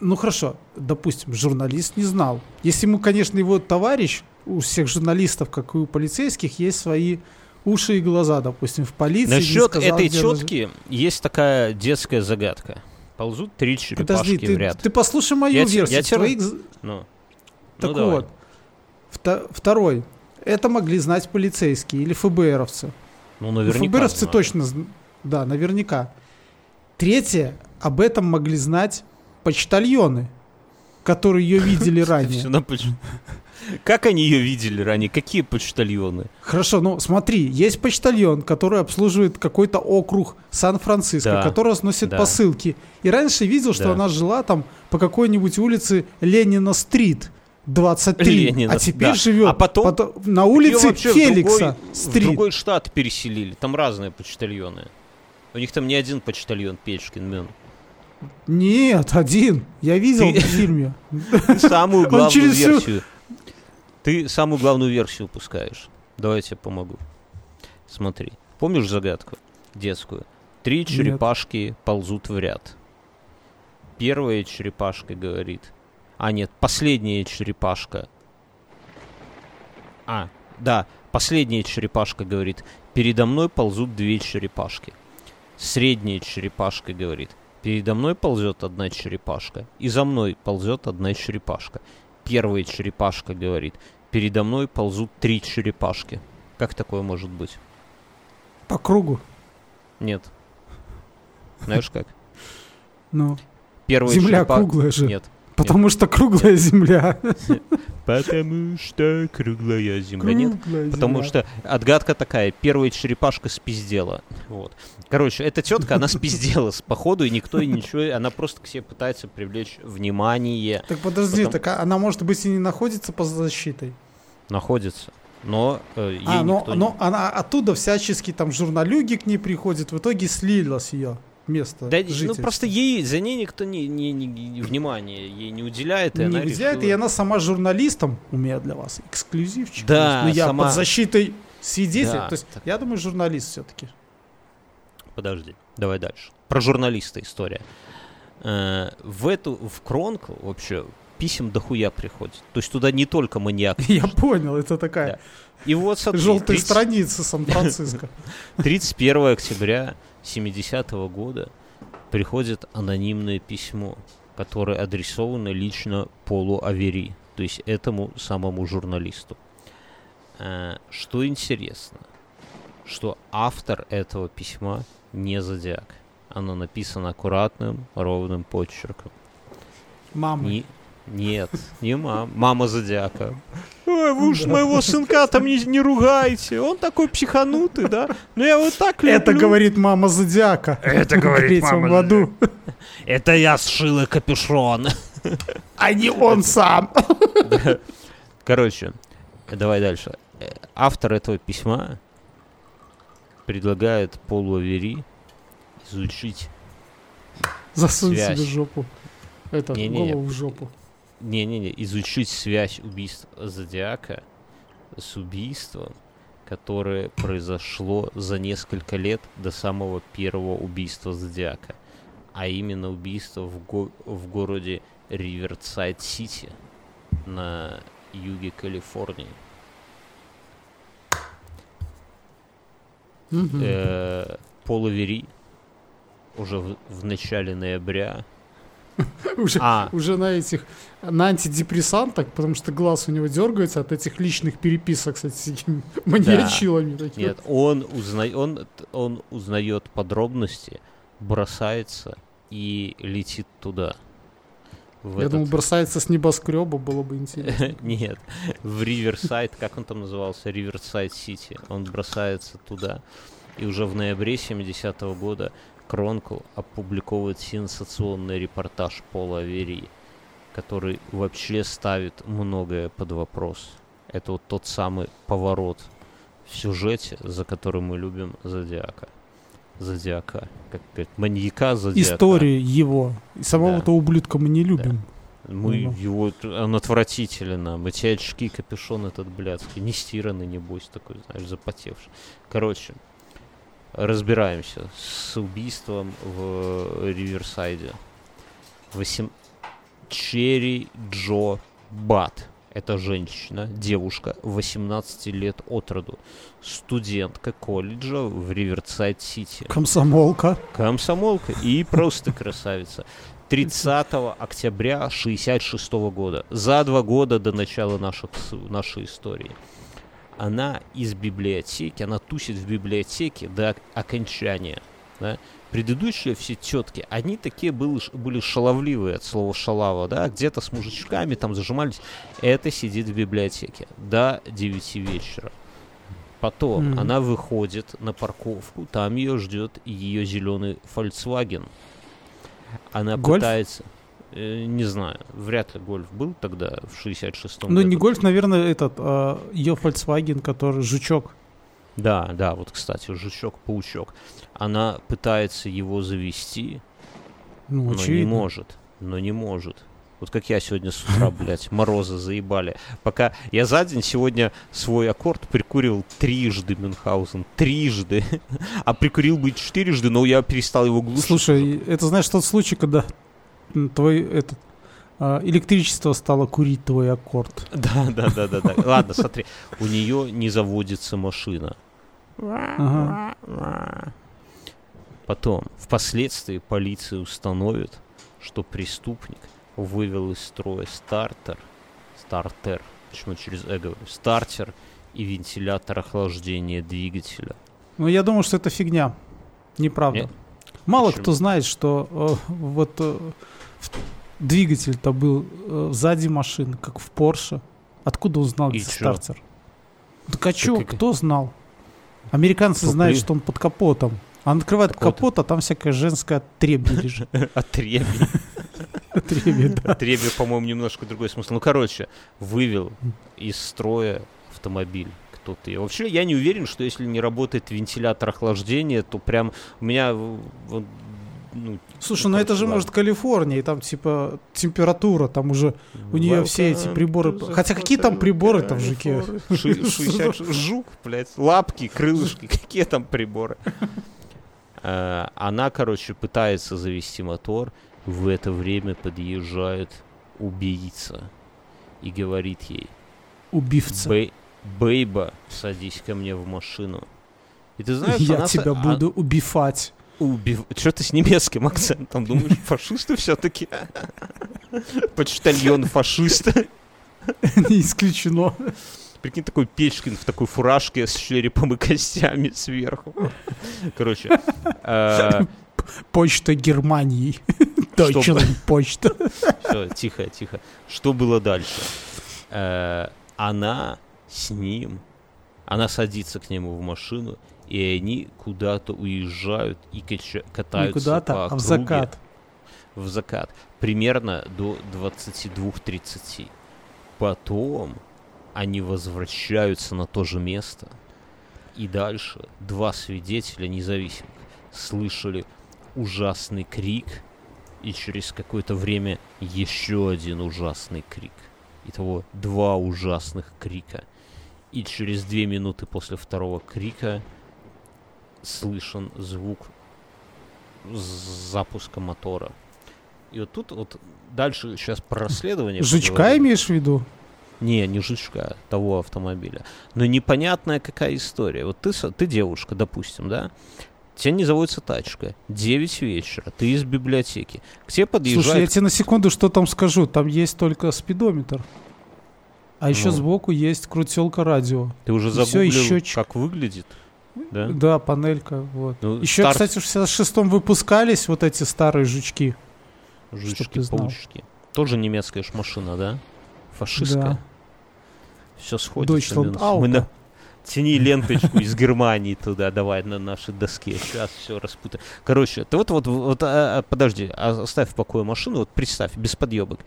ну хорошо, допустим, журналист не знал. Если ему, конечно, его товарищ, у всех журналистов, как и у полицейских, есть свои уши и глаза, допустим, в полиции. Насчет сказал, этой живет. тетки есть такая детская загадка. Ползут три черепашки Подожди, в ты, ряд. ты послушай мою Я те- версию. я те- твоих з- Ну, Так ну, вот, вто- второй. Это могли знать полицейские или ФБРовцы. Ну, Ну, наверняка ФБРовцы знаю. точно, да, наверняка. Третье, об этом могли знать почтальоны, которые ее видели ранее. Как они ее видели ранее? Какие почтальоны? Хорошо, ну смотри, есть почтальон, который обслуживает какой-то округ Сан-Франциско, Да, который сносит да. посылки. И раньше видел, что Да. она жила там по какой-нибудь улице Ленина-стрит. 23, Ленина, а теперь да. живет А потом пото- на улице в Феликса другой- В стрит. другой штат переселили. Там разные почтальоны. У них там не один почтальон Печкин, мен. Нет, один. Я видел Ты- в фильме. Самую главную версию. Ты самую главную версию упускаешь. Давай я тебе помогу. Смотри. Помнишь загадку детскую? Три черепашки ползут в ряд. Первая черепашка говорит. А нет, последняя черепашка. А, да, последняя черепашка говорит. Передо мной ползут две черепашки. Средняя черепашка говорит. Передо мной ползет одна черепашка, и за мной ползет одна черепашка. Первая черепашка говорит, передо мной ползут три черепашки. Как такое может быть? По кругу. Нет. Знаешь как? Ну, Первая земля черепа- круглая же. Нет. Потому что круглая земля. Потому что круглая земля. Нет. Круглая Потому земля. что отгадка такая. Первая черепашка спиздела. Вот. Короче, эта тетка, она спиздела с походу, и никто и ничего, она просто к себе пытается привлечь внимание. Так подожди, Потом- так а она может быть и не находится под защитой. Находится. Но э, ей А, но, никто но она оттуда всячески там журналюги к ней приходят, в итоге слилось ее место Да, ну жительства. просто ей, за ней никто не, не, не- внимания ей не уделяет, и не она выделяет, решила- и она сама журналистом, у меня для вас эксклюзивчик. Да, Но я сама- под защитой свидетель. Да, То есть, так. я думаю, журналист все-таки. Подожди, давай дальше. Про журналиста история. Э, в эту, в Кронкл вообще писем дохуя приходит. То есть туда не только маньяк. Я понял, это такая И вот смотри, желтая 30 страница Сан-Франциско. 31 октября 70 года приходит анонимное письмо, которое адресовано лично Полу Авери, то есть этому самому журналисту. Э, Что интересно, что автор этого письма не зодиак. Оно написано аккуратным, ровным почерком. Мама. Не- нет, не мама. Мама зодиака. Ой, вы уж моего сынка там не, не ругайте. Он такой психанутый, да? Но я вот так люблю. Это говорит мама Зодиака. Это говорит мама году. Это я сшила капюшон. А не он сам. Короче, давай дальше. Автор этого письма предлагает Полу Авери изучить Засунь Связь. себе жопу. Это, голову в жопу. Не-не-не, изучить связь убийств Зодиака с убийством, которое произошло за несколько лет до самого первого убийства Зодиака, а именно убийство в, го- в городе Риверсайд-Сити на юге Калифорнии. Э, Пол Авери уже в, в начале ноября Уже, а. уже на этих, на антидепрессантах, потому что глаз у него дергается от этих личных переписок с этими маньячилами. такими. Нет, он, узна... он, он узнает подробности, бросается и летит туда. В Я этот- думал, бросается с небоскреба, было бы интересно. Нет, в Риверсайд, как он там назывался, Риверсайд Сити. Он бросается туда. И уже в ноябре 70-го года Кронкл опубликовывает сенсационный репортаж Пола Авери, который вообще ставит многое под вопрос. Это вот тот самый поворот в сюжете, за который мы любим Зодиака. Зодиака. Как говорят, маньяка Зодиака. Истории его. И самого-то Да. ублюдка мы не любим. Мы Ну. его, он отвратителен нам. Эти очки, капюшон этот блядский, не стиранный, небось, такой, знаешь, запотевший. Короче, разбираемся с убийством в Риверсайде. Восем... Черри Джо Бат. Это женщина, девушка, 18 лет от роду. Студентка колледжа в Риверсайд-Сити. Комсомолка. Комсомолка и просто красавица. 30 октября 66 года, за два года до начала наших, нашей истории. Она из библиотеки, она тусит в библиотеке до ок- окончания. да. Предыдущие все тетки, они такие были, были шаловливые от слова шалава, да, где-то с мужичками там зажимались. Это сидит в библиотеке до 9 вечера. Потом Мгм. она выходит на парковку, там ее ждет ее зеленый Volkswagen. Она Гольф? пытается... э, не знаю, вряд ли гольф был тогда, в 66-м Ну, не году. гольф, наверное, этот, а, ее Volkswagen, который жучок. Да, да, вот, кстати, жучок-паучок. Она пытается его завести, Ну, но не очевидно. может. Но не может. Вот как я сегодня с утра, блядь, морозы заебали. Пока я за день сегодня свой аккорд прикурил трижды Мюнхгаузен. Трижды. А прикурил бы четырежды, но я перестал его глушить. Слушай, это знаешь тот случай, когда твой этот а, электричество стало курить твой аккорд. Да, да, да, да, да. Ладно, смотри. У нее не заводится машина. Ага. Потом, впоследствии полиция установит, что преступник вывел из строя стартер, стартер, почему через «э» говорю, стартер и вентилятор охлаждения двигателя. Ну, я думаю, что это фигня. Неправда. Нет? Мало Почему? кто знает, что э, вот э, двигатель-то был э, сзади машины, как в Порше. Откуда он знал, И где чё? стартер? Так а чё, как- кто знал? Американцы Что, знают, при- что он под капотом. А он открывает Так вот. капот, а там всякая женская отребье лежит. Отребье. Отребье, да. Отребье, по-моему, немножко другой смысл. Ну, короче, вывел из строя автомобиль кто-то. И вообще, я не уверен, что если не работает вентилятор охлаждения, то прям у меня... ну, Слушай, ну это же может Калифорния, и там типа температура, там уже у нее все эти приборы. Хотя какие там hotel приборы-то в 60 жук, блядь, лапки, крылышки, какие там приборы? Э, Она, короче, пытается завести мотор, в это время подъезжает убийца и говорит ей, Убивца. «Бей- Бейба, садись ко мне в машину. И ты знаешь, Я она тебя а- буду убивать. Убив... Что ты с немецким акцентом? Думаешь, фашисты все-таки? Почтальон фашист. Не исключено. Прикинь, такой Печкин в такой фуражке с черепом и костями сверху. Короче, э, Почта Германии. Deutschland почта. всё, тихо, тихо. Что было дальше? Э, Она с ним, она садится к нему в машину, и они куда-то уезжают и кача- Не катаются куда-то, по а в округе. закат. в закат. Примерно до 22.30. Потом они возвращаются на то же место. И дальше два свидетеля независимых слышали ужасный крик. И через какое-то время еще один ужасный крик. Итого два ужасных крика. И через две минуты после второго крика слышен звук запуска мотора. И вот тут вот дальше сейчас про расследование. Жучка поговорим. имеешь в виду? Не, не жучка, того автомобиля. Но непонятная какая история. Вот ты, ты девушка, допустим, да? Тебе не заводится тачка. 9 вечера, ты из библиотеки. К тебе подъезжает... Слушай, я тебе на секунду что там скажу. Там есть только спидометр. А еще Ну. сбоку есть крутелка радио. Ты уже и счётчик. как выглядит? Да? Да, панелька. Вот. Ну, Еще, старт- кстати, в 66-м выпускались вот эти старые жучки. Жучки, паучки. Тоже немецкая ж машина, да? Фашистская. Да. Все сходится. Мы на... Тяни ленточку из Германии туда, давай на нашей доске. Сейчас все распутаем. Короче, ты вот, вот, вот а, а, подожди, а, оставь в покое машину, вот представь, без подъебок.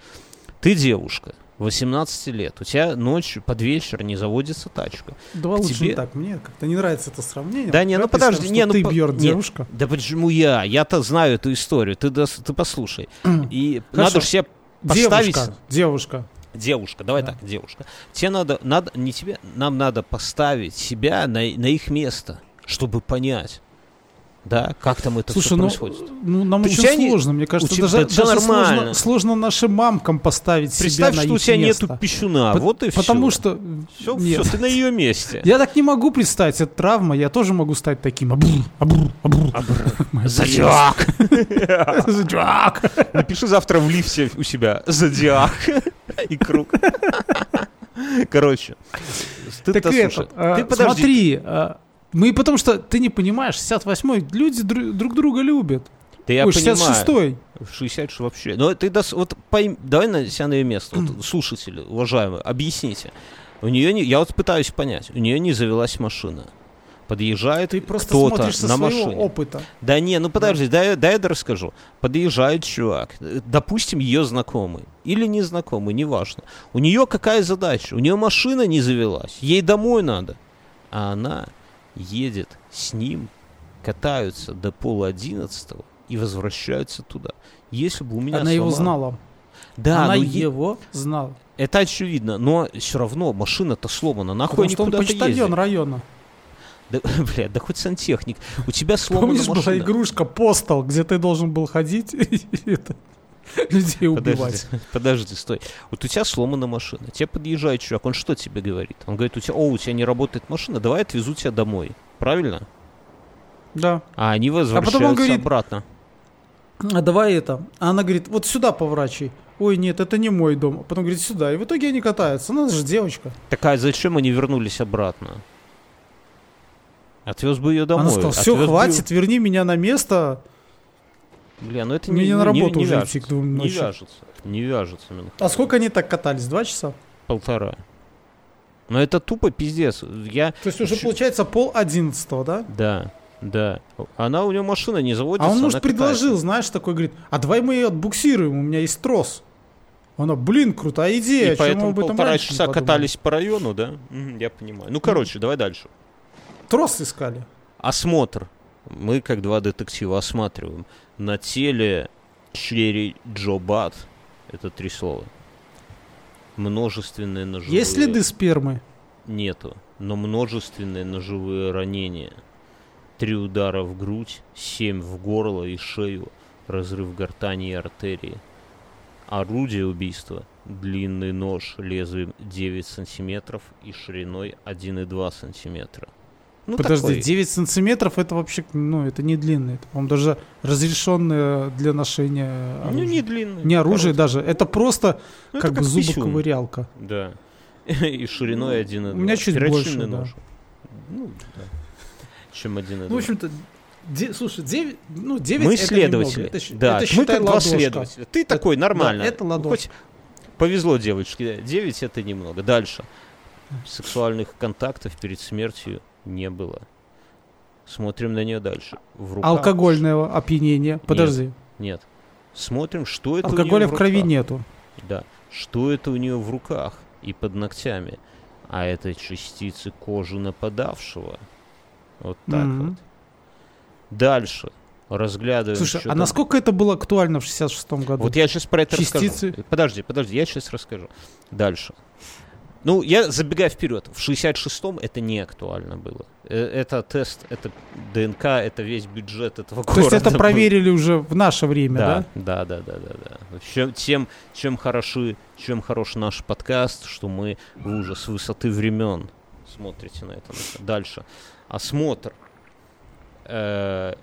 Ты девушка, 18 лет. У тебя ночью под вечер не заводится тачка. Давай лучше тебе- не так. Мне как-то не нравится это сравнение. Да не, ну подожди, представим, не, ну ты по- Бьерн, девушка. Да почему я? Я-то знаю эту историю. Ты, дос- ты послушай. И Хорошо. надо же себе поставить... Девушка, девушка. Девушка, давай Да. так, девушка. Тебе надо, надо, не тебе, нам надо поставить себя на, на их место, чтобы понять, да, как там это Слушай, все ну, происходит. ну нам Ты- у очень тебя не- сложно, мне кажется, тебя- даже, даже нормально. сложно, сложно нашим мамкам поставить Представь, себя на что у тебя место. нету пищуна, По- вот и все. Потому что... все, нет. ты на ее месте. Я так не могу представить, это травма, я тоже могу стать таким. Абрур, абрур, абрур. Зодиак. Зодиак. Напиши завтра в лифте у себя зодиак и круг. Короче, ты Так это, а, ты подожди. смотри, а, мы потому что, ты не понимаешь, 68-й, люди дру- друг друга любят. Да я Ой, понимаю. 66-й. 66 вообще. Но ты дос- вот пойм- давай на себя на ее место. Вот, слушатели, уважаемые, объясните. У нее не, я вот пытаюсь понять. У нее не завелась машина. Подъезжает Ты просто кто-то на машине. опыта. Да не, ну подожди, дай, дай я расскажу. Подъезжает чувак, э, допустим, ее знакомый или незнакомый, неважно. У нее какая задача? У нее машина не завелась, ей домой надо. А она едет с ним, катаются до пола одиннадцатого и возвращаются туда. Если бы у меня Она его сломал- знала. Да, Она е- его знала. это очевидно, но все равно машина-то сломана. Нахуй Потому что он почтальон ездят? района. Да, бля, да хоть сантехник. У тебя сломана Помнишь, была машина. игрушка Постал, где ты должен был ходить и это, людей Подожди, убивать? подожди, стой. Вот у тебя сломана машина. Тебе подъезжает чувак, он что тебе говорит? Он говорит, у тебя, о, у тебя не работает машина, давай отвезу тебя домой. Правильно? Да. А они потом он возвращаются говорит, обратно. А давай это. А она говорит, вот сюда поворачивай. Ой, нет, это не мой дом. А Потом говорит, сюда. И в итоге они катаются. Ну, она же девочка. Такая, зачем они вернулись обратно? Отвез бы ее домой. она сказала, все, отвез бы хватит, верни меня на место. Бля, ну это Мне не, на не- работу не уже вяжется. идти к двум Не ночи. вяжется. Не вяжется, Мюнхгаузен. А сколько они так катались? Два часа? Полтора. Но это тупо пиздец. Я... То есть уже Чё- получается пол одиннадцатого, да? Да, да. Она у нее машина не заводится. А он, может, катается. предложил, знаешь, такой, говорит, а давай мы ее отбуксируем, у меня есть трос. Она, блин, крутая идея. И поэтому об этом полтора не часа подумали?» катались по району, да? Я понимаю. Ну, короче, давай дальше. Трос искали. Осмотр. Мы, как два детектива, осматриваем. На теле Черри Джо Бат, это три слова, множественные ножевые... Есть следы спермы? Нету, но множественные ножевые ранения. Три удара в грудь, семь в горло и шею, разрыв гортани и артерии. Орудие убийства – длинный нож лезвием 9 сантиметров и шириной 1,2 сантиметра. Ну, Подожди, такой. 9 сантиметров это вообще, ну, это не длинно. Это, по-моему, даже разрешенное для ношения Ну, оружия. не длинный. Не оружие короткий. даже, это просто Ну, как это бы писюн. зубоковырялка. Да. И шириной 1,2. у меня чуть Перочинный больше, да. нож. Ну, да. Чем 1,2. Ну, в общем-то, де- слушай, 9, ну, 9 Мы это следователи. немного. Это, да, это, мы считай, как два следователя. Ты такой, нормально. да, это ладошка. Хоть повезло девочке. 9 это немного. Дальше. Сексуальных контактов перед смертью не было. Смотрим на нее дальше. В руках... Алкогольное опьянение. Подожди. Нет. Смотрим, что это у Алкоголя неё в крови нету. Да. Что это у нее в руках и под ногтями? А это частицы кожи нападавшего. Вот так Мгм. вот. Дальше. Разглядываем. Слушай, а там. насколько это было актуально в 66-м году? Вот я сейчас про это Частицы. расскажу. Подожди, подожди, я сейчас расскажу. Дальше. Ну, я забегаю вперед. В 66-м это не актуально было. Э, Это тест, это ДНК, это весь бюджет этого То есть города это был. проверили уже в наше время, да? Да, да, да, да, да, да. Чем, тем, чем хороши, чем хорош наш подкаст, что мы вы уже с высоты времен смотрите на это. Дальше. Осмотр. Э,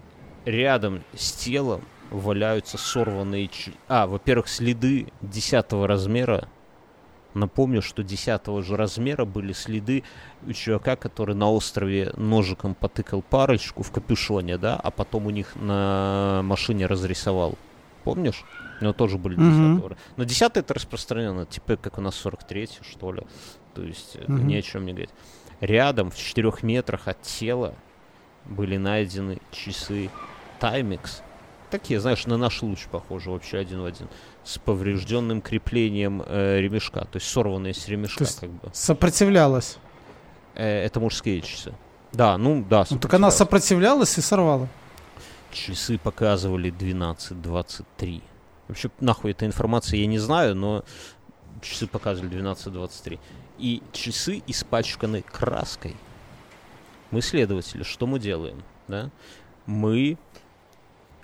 рядом с телом валяются сорванные... А, во-первых, следы десятого размера. Напомню, что десятого же размера были следы у чувака, который на острове ножиком потыкал парочку в капюшоне, да, а потом у них на машине разрисовал. Помнишь? У него тоже были Мгм. десятого. Но десятый это распространенно, типа как у нас 43 что ли. То есть Мгм. ни о чем не говорить. Рядом, в четырех метрах от тела, были найдены часы Timex такие, знаешь, на наш луч похожи вообще один в один. С поврежденным креплением э, ремешка, то есть сорванные с ремешка, как бы. Сопротивлялась. Э, это мужские часы. Да, ну да. Ну, так она сопротивлялась. сопротивлялась и сорвала. Часы показывали 12.23. Вообще, нахуй эта информация я не знаю, но часы показывали 12.23. И часы испачканы краской. Мы следователи, что мы делаем? Да? Мы...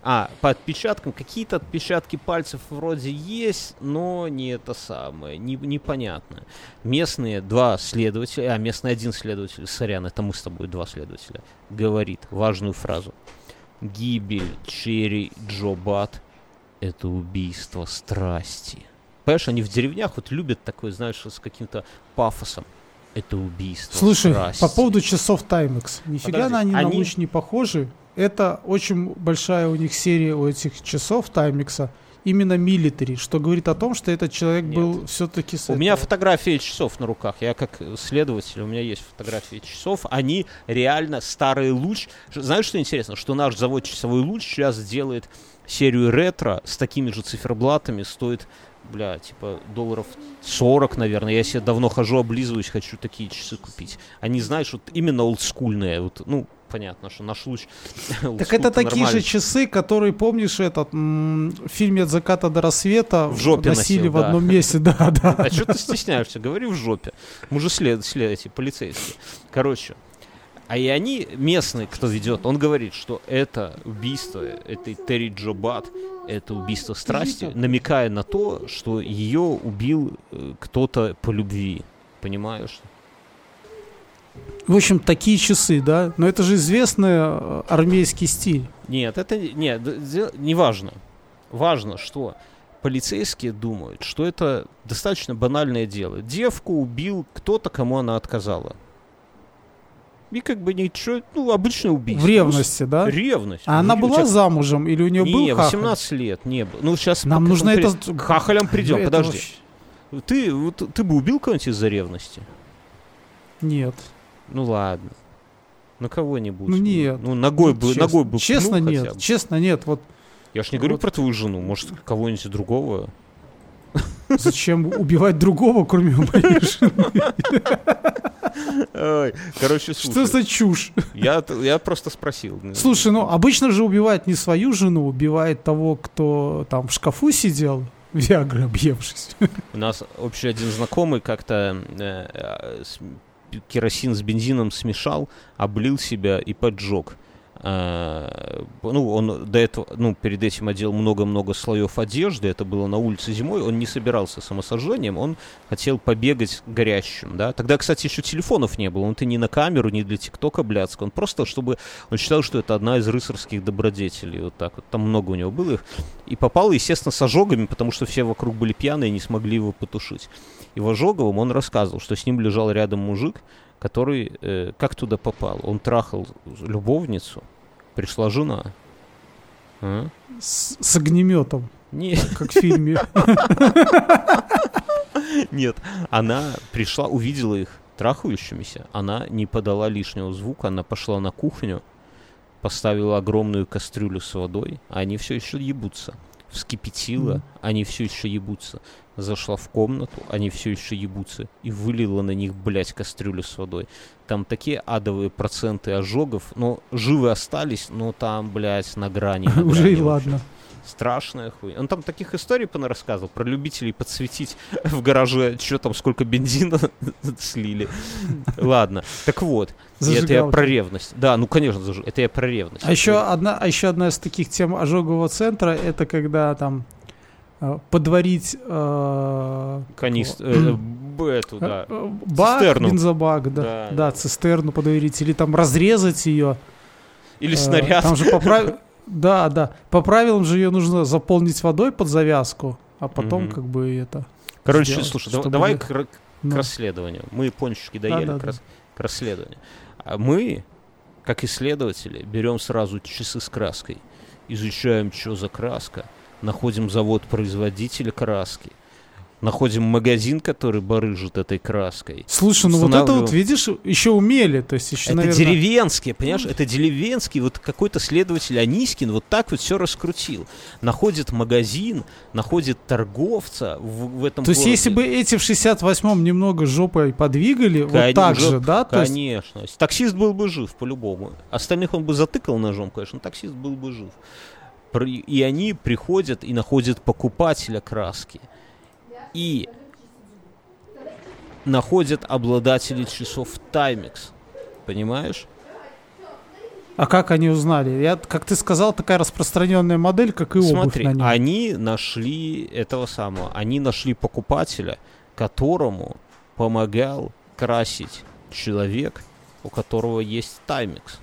А, по отпечаткам, какие-то отпечатки пальцев вроде есть, но не это самое, не, непонятно. Местные два следователя, а местный один следователь, сорян, это мы с тобой два следователя, говорит важную фразу. Гибель Черри Джобат – это убийство страсти. Понимаешь, они в деревнях вот любят такое, знаешь, с каким-то пафосом. Это убийство Слушай, страсти. по поводу часов Timex. Нифига Подожди, они, на они- луч не похожи. Это очень большая у них серия у этих часов Timex. Именно милитари, что говорит о том, что этот человек Нет. был все-таки У меня этого. фотографии часов на руках. Я как следователь, у меня есть фотографии часов. Они реально старый луч. Знаешь, что интересно? Что наш завод часовой луч сейчас делает серию ретро с такими же циферблатами. Стоит, бля, типа долларов 40, наверное. Я себе давно хожу, облизываюсь, хочу такие часы купить. Они, знаешь, вот именно олдскульные. Вот, ну, понятно, что наш луч... Так это такие же часы, которые, помнишь, этот в фильме «От заката до рассвета» В жопе носили носил, в одном месте. Да, да. А что ты стесняешься? Говори в жопе. Мы же след, след, эти полицейские. Короче, а и они, местный, кто ведет, он говорит, что это убийство этой Терри Джобат, это убийство страстью, намекая на то, что ее убил э, кто-то по любви. Понимаешь? В общем, такие часы, да. Но это же известный э, армейский стиль. Нет, это не- нет, не важно. Важно, что полицейские думают, что это достаточно банальное дело. Девку убил кто-то, кому она отказала. И как бы ничего, ну, обычное убийство. В ревности, Ну, да? Ревность. А она Ну, была у тебя- замужем или у нее был Не, хахаль? 18 лет не было. Ну, сейчас Нам нужно это... К хахалям придем, Это подожди. вообще- Ты, вот ты бы убил кого-нибудь из-за ревности? Нет. Ну ладно. На кого-нибудь. Ну, нет. Ну, ногой бы, честно, ногой бы Честно, нет. бы. Честно, нет. Вот Я ж не говорю Вот. про твою жену, может, кого-нибудь другого. зачем убивать другого, кроме моей жены? Короче, Что слушай, за чушь? я, я просто спросил. Ну, Слушай, ну обычно же убивает не свою жену, убивает того, кто там в шкафу сидел, Виагры объевшись. У нас общий один знакомый как-то э, э, керосин с бензином смешал, облил себя и поджег. Э, ну, он до этого, ну, перед этим одел много-много слоев одежды, это было на улице зимой, он не собирался самосожжением, он хотел побегать горящим, да. Тогда, кстати, еще телефонов не было, он-то не на камеру, не для ТикТока блядск, он просто, чтобы, он считал, что это одна из рыцарских добродетелей, вот так вот, там много у него было их, и попал, естественно, с ожогами, потому что все вокруг были пьяные и не смогли его потушить. И в ожоговом он рассказывал, что с ним лежал рядом мужик, который э, как туда попал? Он трахал любовницу, пришла жена. А? С, с огнеметом, Не, как в фильме. нет, она пришла, увидела их трахающимися, она не подала лишнего звука, она пошла на кухню, поставила огромную кастрюлю с водой, а они все еще ебутся. Вскипятила, Мгм. они все еще ебутся. Зашла в комнату, они все еще ебутся. И вылила на них, блядь, кастрюлю с водой. Там такие адовые проценты ожогов, но живы остались, но там, блядь, на грани. на Уже грани и вообще. ладно. Страшная хуйня. Он там таких историй рассказывал про любителей подсветить в гараже, что там, сколько бензина слили. Ладно. Так вот, и это я про ревность. Да, ну, конечно, это я про ревность. А еще одна, а еще одна из таких тем ожогового центра, это когда там подварить э, Канист... э, б- эту, да. э, бак, Цистерну. бензобак, да, Да, да, да. цистерну подварить, или там разрезать ее. Или Э, снаряд. Там же по прав- Да, да. По правилам же ее нужно заполнить водой под завязку, а потом Мгм. как бы это... Короче, сделать, слушай, чтобы давай к, к ну, расследованию. Мы пончики доели да, к, да. рас- к расследованию. А мы, как исследователи, берем сразу часы с краской, изучаем, что за краска, находим завод-производителя краски, находим магазин, который барыжит этой краской. Слушай, ну вот это вот, видишь, еще умели, то есть еще, Это наверное... деревенские, понимаешь, это деревенский, вот какой-то следователь Анискин вот так вот все раскрутил. Находит магазин, находит торговца в, в этом То есть городе. если бы эти в 68-м немного жопой подвигали, вот так Конечно, же, да? То есть- Конечно. Таксист был бы жив по-любому. Остальных он бы затыкал ножом, конечно, но таксист был бы жив. И они приходят и находят покупателя краски. И находят обладателей часов Timex. Понимаешь? А как они узнали? Я, как ты сказал, такая распространенная модель, как и обувь Смотри, на нем. они нашли этого самого, они нашли покупателя, которому помогал красить человек, у которого есть Timex.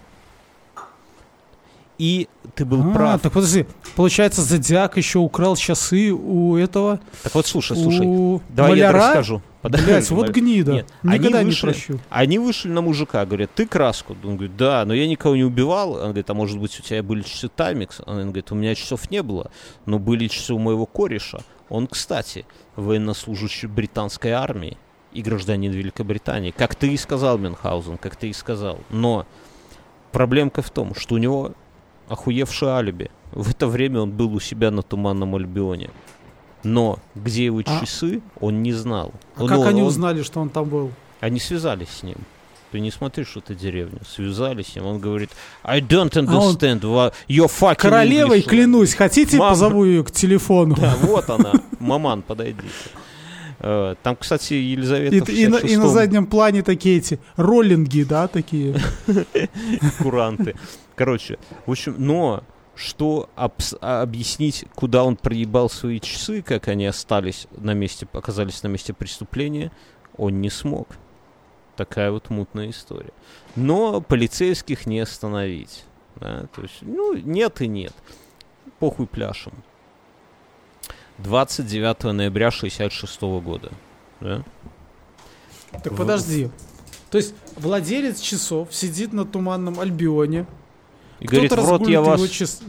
И ты был А, прав. так подожди, получается, Зодиак еще украл часы у этого, Так вот, слушай, слушай. у Давай я маляра? расскажу. Подожди, Блять, вот гнида. Нет, Никогда они не вышли- прощу. Они вышли на мужика, говорят, ты краску? Он говорит, да, но я никого не убивал. Он говорит, а может быть у тебя были часы Таймикс? Он говорит, у меня часов не было, но были часы у моего кореша. Он, кстати, военнослужащий британской армии и гражданин Великобритании. Как ты и сказал, Мюнхгаузен, как ты и сказал. Но проблемка в том, что у него охуевшее алиби. В это время он был у себя на Туманном Альбионе. Но где его А- часы, он не знал. А Он- как они он- узнали, что он там был? они связались с ним. Ты не смотри, что это деревня. Связались с ним. Он говорит, I don't А он- understand your fucking Королевой English клянусь, хотите, Мам. позову ее к телефону? Да, вот она. Маман, подойдите. Э, Там, кстати, Елизавета И, и на, и на 66-м заднем плане такие эти роллинги, да, такие. куранты. Короче, в общем, но что обс- а, объяснить, куда он проебал свои часы, как они остались на месте, оказались на месте преступления, он не смог. Такая вот мутная история. Но полицейских не остановить. да, то есть, ну, нет и нет. Похуй пляшем. 29 ноября 66 года. Да? Так В- подожди. То есть владелец часов сидит на туманном Альбионе. И говорит, в рот я вас, час-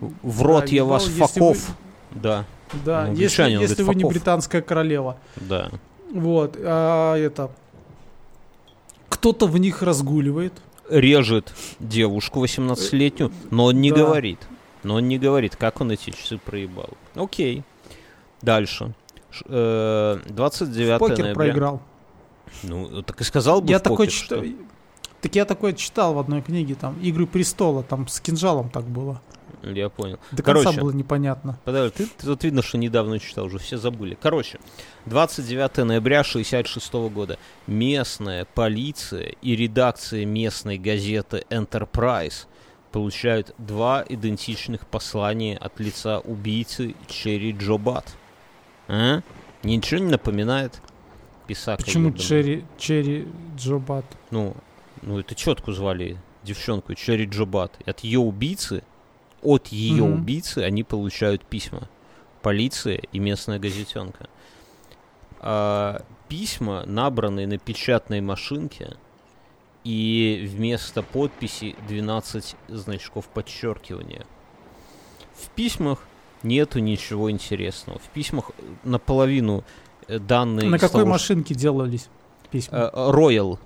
в рот Да, я вас, если вы- факов. Да, Да, Ну, если, если говорит, вы не «Факов». британская королева. да. Вот, а это... Кто-то в них разгуливает. режет девушку 18-летнюю, но он не Да. говорит. Но он не говорит, как он эти часы проебал. Окей. Дальше. Ш- э, 29 Покер ноября. проиграл. Ну, так и сказал бы Я в такой покер, читал... что- Так я такое читал в одной книге, там, «Игры престола», там с кинжалом так было. Я понял. До Короче. конца было непонятно. Подожди, ты, ты тут видно, что недавно читал, уже все забыли. Короче, 29 ноября 66 года местная полиция и редакция местной газеты Enterprise получают два идентичных послания от лица убийцы Черри Джо Бат. А? Ничего не напоминает? Писака Почему. Черри, Черри Джо Бат? Ну, ну это четко звали девчонку Черри Джо Бат. От ее убийцы, от ее Мгм. убийцы они получают письма. Полиция и местная газетенка. А, письма, набранные на печатной машинке, и вместо подписи 12 значков подчеркивания. В письмах нету ничего интересного. В письмах э, наполовину э, данные... На какой того, машинке делались письма? Э, Royal.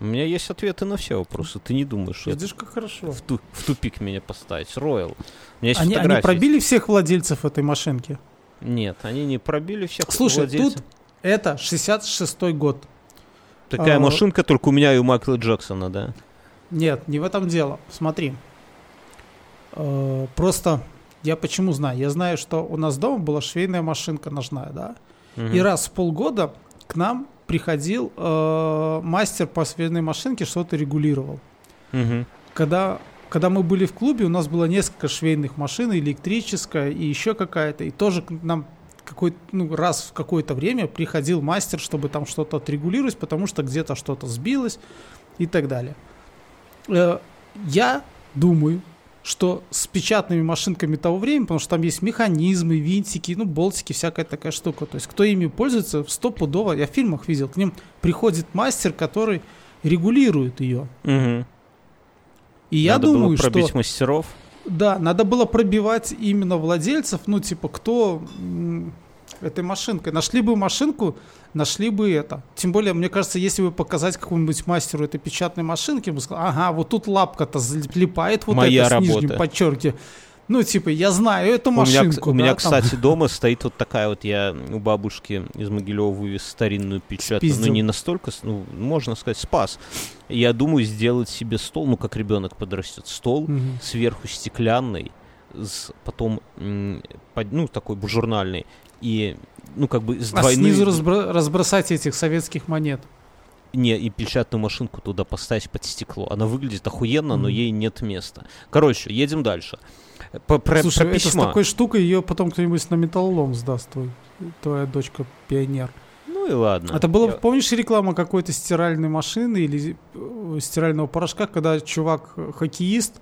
У меня есть ответы на все вопросы. Ты не думаешь, что Видишь, как хорошо. в, ту- в тупик меня поставить? Royal. У меня есть Они, они пробили всех владельцев этой машинки? Нет, они не пробили всех Слушай, владельцев. тут это 66-й год. Такая а, машинка только у меня и у Майкла Джексона, да? Нет, не в этом дело. Смотри. Э, Просто я почему знаю? Я знаю, что у нас дома была швейная машинка ножная, да? Мгм. И раз в полгода к нам приходил э, мастер по швейной машинке, что-то регулировал. Мгм. Когда, когда мы были в клубе, у нас было несколько швейных машин, электрическая и еще какая-то. И тоже к нам какой ну, раз в какое-то время приходил мастер, чтобы там что-то отрегулировать, потому что где-то что-то сбилось и так далее. Э, Я думаю, что с печатными машинками того времени, потому что там есть механизмы, винтики, ну, болтики, всякая такая штука. То есть, кто ими пользуется, стопудово, я в фильмах видел, к ним приходит мастер, который регулирует ее. Мгм. И я Надо было думаю, пробить что мастеров. да, надо было пробивать именно владельцев, ну, типа, кто, этой машинкой. Нашли бы машинку, нашли бы это. Тем более, мне кажется, если бы показать какому-нибудь мастеру этой печатной машинки, мы сказали, ага, вот тут лапка-то залипает вот Моя это с работа. нижним подчерки. Ну, типа, я знаю эту У меня, машинку. у меня, да, там. кстати, дома стоит вот такая вот, я у бабушки из Могилева вывез старинную печатную, ну Спиздил. не настолько, ну, можно сказать, спас. Я думаю сделать себе стол, ну, как ребенок подрастет, стол Мгм. сверху стеклянный, с, потом, ну, такой журнальный, и, ну, как бы с А двойной... снизу разбро- разбросать этих советских монет. Не, и печатную машинку туда поставить под стекло. Она выглядит охуенно, но Мгм. ей нет места. Короче, едем дальше. По- Про, Слушай, про это с такой штукой ее потом кто-нибудь на металлолом сдаст, твой, твоя дочка пионер. Ну и ладно. Это было, Я- помнишь, реклама какой-то стиральной машины или э, стирального порошка, когда чувак э, хоккеист,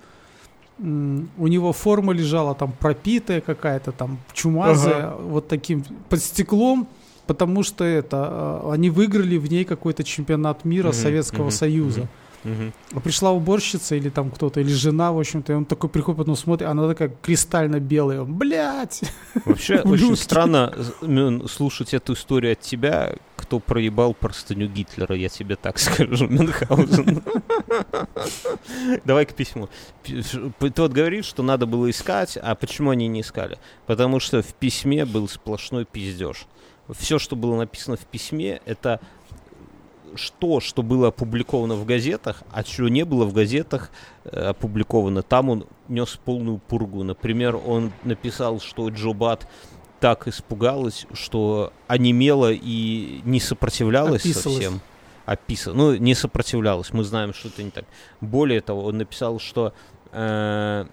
у него форма лежала там пропитая какая-то, там чумазая, вот таким под стеклом, потому что это э, они выиграли в ней какой-то чемпионат мира Мгм, Советского мгм, Союза. мгм. А Пришла уборщица или там кто-то, или жена, в общем-то, и он такой приходит, потом смотрит, она такая кристально белая, он, блядь! Вообще очень странно э, слушать эту историю от тебя, кто проебал простыню Гитлера, я тебе так скажу, Мюнхгаузен. Давай к письму. Вот говоришь, что надо было искать, а почему они не искали? Потому что в письме был сплошной пиздеж. Все, что было написано в письме, это что, что было опубликовано в газетах, а чего не было в газетах э, опубликовано, там он нес полную пургу. Например, он написал, что Джо Бат так испугалась, что онемела и не сопротивлялась Описалась. совсем. Описа... Ну, не сопротивлялась, мы знаем, что это не так. Более того, он написал, что э,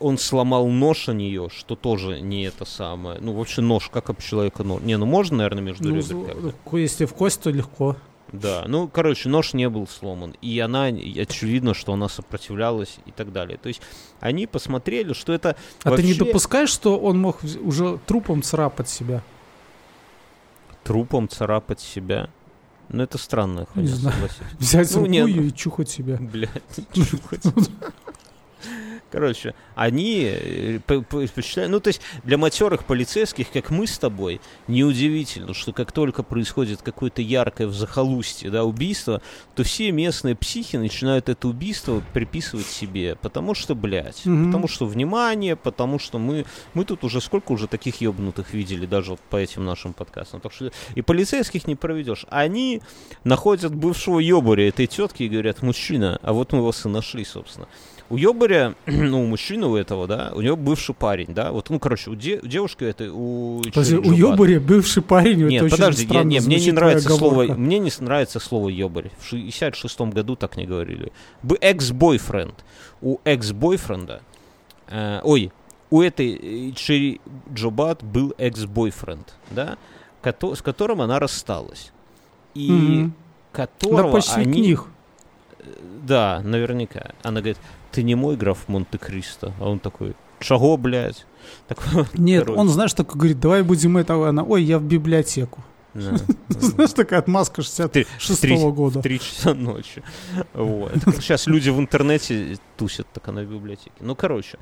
он сломал нож о нее, что тоже не это самое. Ну, вообще нож, как об человека нож. Не, ну можно, наверное, между Ну, ребер з- если в кость, то легко. Да, ну, короче, нож не был сломан. И она, очевидно, что она сопротивлялась и так далее. То есть они посмотрели, что это А ты не вообще допускаешь, что он мог уже трупом царапать себя? трупом царапать себя. Ну, это странная хуйня, согласись. Взять Ну, руку не, ну- её и чухать себя. Блядь, чухать. Короче, они э, п- п- посчитали, ну то есть для матерых полицейских, как мы с тобой, неудивительно, что как только происходит какое-то яркое в захолустье, да, убийство, то все местные психи начинают это убийство приписывать себе, потому что, блядь, Мгм. потому что внимание, потому что мы, мы тут уже сколько уже таких ебнутых видели, даже вот по этим нашим подкастам, так что и полицейских не проведешь. Они находят бывшего ебаря этой тетки и говорят, мужчина, а вот мы вас и нашли, собственно. У Ёбаря, ну, у мужчины у этого, да, у него бывший парень, да, вот, ну, короче, у, де- у девушки этой, у... Подожди, у Бат. Ёбаря бывший парень, Нет, это подожди, я- не, мне не нравится твоя слово, оговорка. мне не нравится слово ёбарь. В 66 году так не говорили. Бы экс-бойфренд. У экс-бойфренда, э, ой, у этой э, Черри Джобат был экс-бойфренд, да, с которым она рассталась. И Мгм. которого Да почти они... них. Да, наверняка. Она говорит, ты не мой граф Монте-Кристо. А он такой, чего, блядь? Такой, Нет, короче, он, знаешь, только говорит, давай будем этого, она, ой, я в библиотеку. да. Знаешь, такая отмазка Три- 66 три- года. В три часа ночи. Вот. Сейчас люди в интернете тусят, так она в библиотеке. Ну, короче.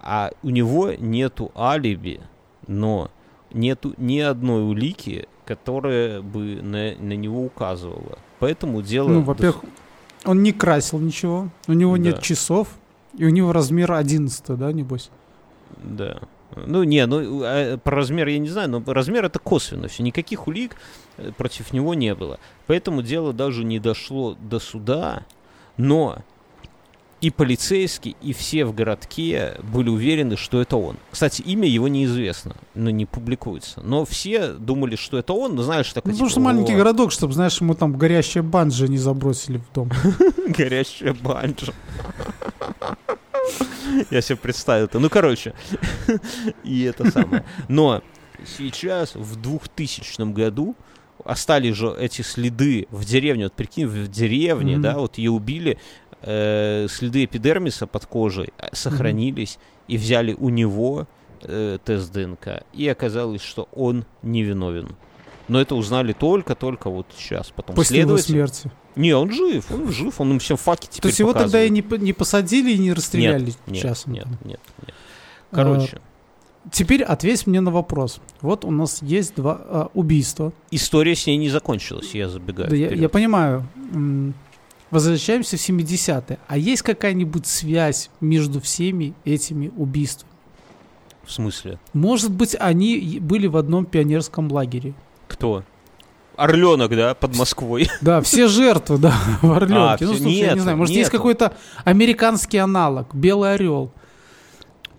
А у него нету алиби, но нету ни одной улики, которая бы на, на него указывала. Поэтому дело... Ну, во-первых, он не красил ничего, у него Да. нет часов, и у него размер 11, да, небось? Да. Ну, не, ну, э, про размер я не знаю, но размер это косвенно все. Никаких улик э, против него не было. Поэтому дело даже не дошло до суда, но и полицейские, и все в городке были уверены, что это он. Кстати, имя его неизвестно, но не публикуется. Но все думали, что это он, но знаешь, такой Ну, потому типа, что маленький «О, городок, чтобы, знаешь, ему там горящие банджи не забросили в дом. Горящая банджа. Я себе представил это. Ну, короче, и это самое. Но сейчас, в 2000 году, остались же эти следы в деревне. Вот прикинь, в деревне, Мгм. да, вот ее убили, э, следы эпидермиса под кожей э, сохранились, и взяли у него э, тест ДНК, и оказалось, что он невиновен. Но это узнали только-только вот сейчас. Потом После его следователь- смерти. не, он жив, он жив, он им всем факи теперь То есть его тогда и показывает. не, не посадили и не расстреляли нет, нет, там. нет, нет. А, Короче, теперь ответь мне на вопрос. Вот у нас есть два а, убийства. История с ней не закончилась, я забегаю. Да, я, я понимаю. Возвращаемся в 70-е. А есть какая-нибудь связь между всеми этими убийствами? В смысле? Может быть, они были в одном пионерском лагере. Кто? Орленок, да, под Москвой. Да, все жертвы, да, в Орленке. А, ну, слушай, я не нету, знаю, может, есть нету. какой-то американский аналог, Белый Орел.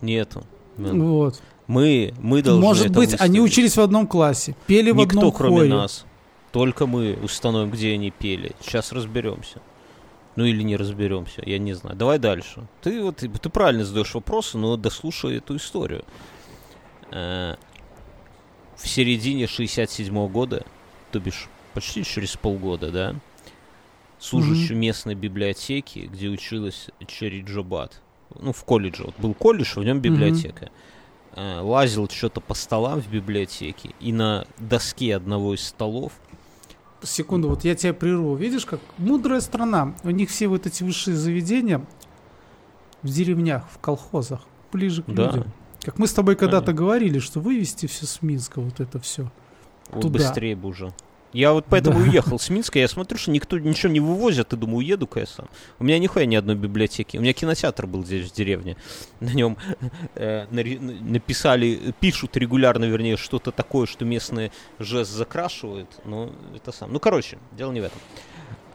Нету. Вот. Мы, мы должны Может быть, они выставить. учились в одном классе, пели в Никто, одном кроме хоре. нас. Только мы установим, где они пели. Сейчас разберемся. Ну или не разберемся, я не знаю. Давай дальше. Ты вот ты правильно задаешь вопросы, но дослушай эту историю. Э, В середине 67 года, то бишь почти через полгода, да, служащий местной библиотеки, где училась Черри Джобат, ну, в колледже, вот был колледж, в нем библиотека, э, лазил что-то по столам в библиотеке, и на доске одного из столов Секунду, вот я тебя прерву. Видишь, как мудрая страна. У них все вот эти высшие заведения в деревнях, в колхозах, ближе к Да. людям. Как мы с тобой когда-то говорили, что вывести все с Минска, вот это все. Вот Туда. быстрее бы уже. Я вот поэтому Да. уехал с Минска, я смотрю, что никто ничего не вывозит, и думаю, уеду-ка я сам. У меня нихуя ни одной библиотеки. У меня кинотеатр был здесь, в деревне. На нем э, написали, пишут регулярно, вернее, что-то такое, что местные жест закрашивают. Ну, это сам. Ну, короче, дело не в этом.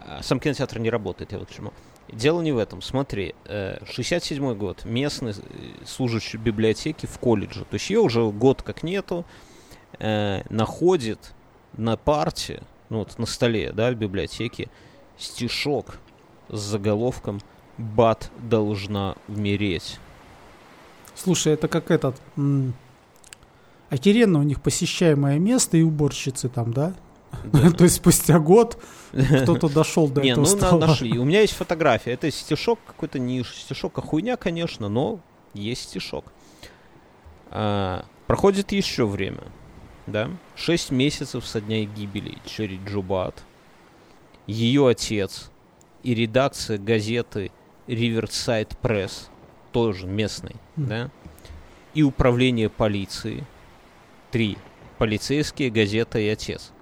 А, Сам кинотеатр не работает, я вот к чему. Дело не в этом. Смотри, э, 67 год. Местный э, служащий библиотеки в колледже. То есть ее уже год как нету. э, находит на парте, ну вот на столе, да, в библиотеке, стишок с заголовком «Бат должна умереть». Слушай, это как этот... Охеренно у них посещаемое место и уборщицы там, да? Да. То есть спустя год кто-то дошел до Не, этого ну на- стола. нашли. У меня есть фотография. Это стишок какой-то не стишок, а хуйня, конечно, но есть стишок. А, проходит еще время, да? Шесть месяцев со дня гибели Черри Джубат. Ее отец и редакция газеты Riverside Press, тоже местной, Мгм. да? И управление полиции. Три. Полицейские, газета и отец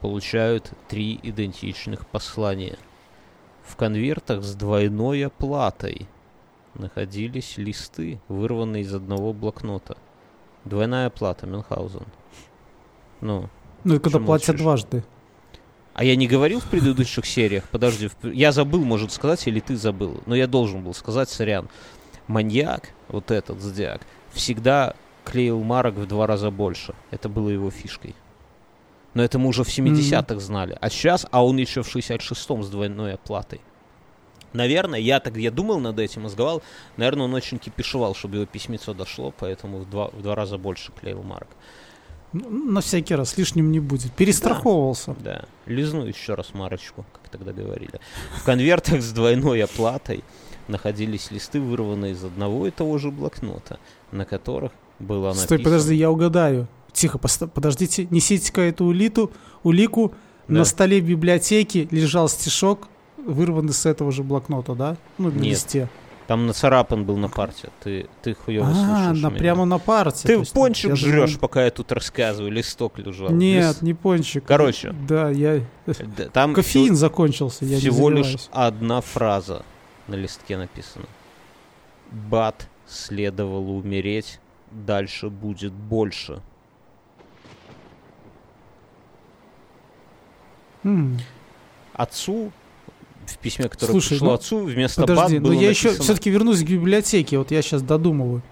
получают три идентичных послания. В конвертах с двойной оплатой находились листы, вырванные из одного блокнота. Двойная оплата, Мюнхгаузен. Ну, Ну, это когда платят молчишь? дважды. а я не говорил в предыдущих сериях, подожди, в- я забыл, может сказать, или ты забыл, но я должен был сказать, сорян. Маньяк, вот этот зодиак, всегда клеил марок в два раза больше. Это было его фишкой. Но это мы уже в 70-х знали. А сейчас, а он еще в 66-м с двойной оплатой. Наверное, я так, я думал над этим, мозговал. Наверное, он очень кипишевал, чтобы его письмецо дошло, поэтому в два, в два раза больше клеил марок. На всякий раз лишним не будет. Перестраховывался. Да, лизну еще раз марочку, как тогда говорили. В конвертах с двойной оплатой находились листы, вырванные из одного и того же блокнота, на которых было написано... Стой, подожди, я угадаю. Тихо, подождите, несите-ка эту улиту, улику. Да. На столе библиотеки лежал стишок, вырванный с этого же блокнота, да? Ну, на Нет, листе. Там нацарапан был на парте, ты, ты хуёво А, слушаешь на, меня. прямо на парте. Ты есть, пончик я жрешь, думал- пока я тут рассказываю, листок лежал. Нет, Лист- не пончик. Короче. Да, я... Там Кофеин закончился, я всего, всего лишь одна фраза на листке написана. Бат следовало умереть, дальше будет больше. М, Отцу, в письме, которое Слушай, пришло ну, отцу, вместо Подожди, бат но было я еще написано- все-таки вернусь к библиотеке. Вот я сейчас додумываю.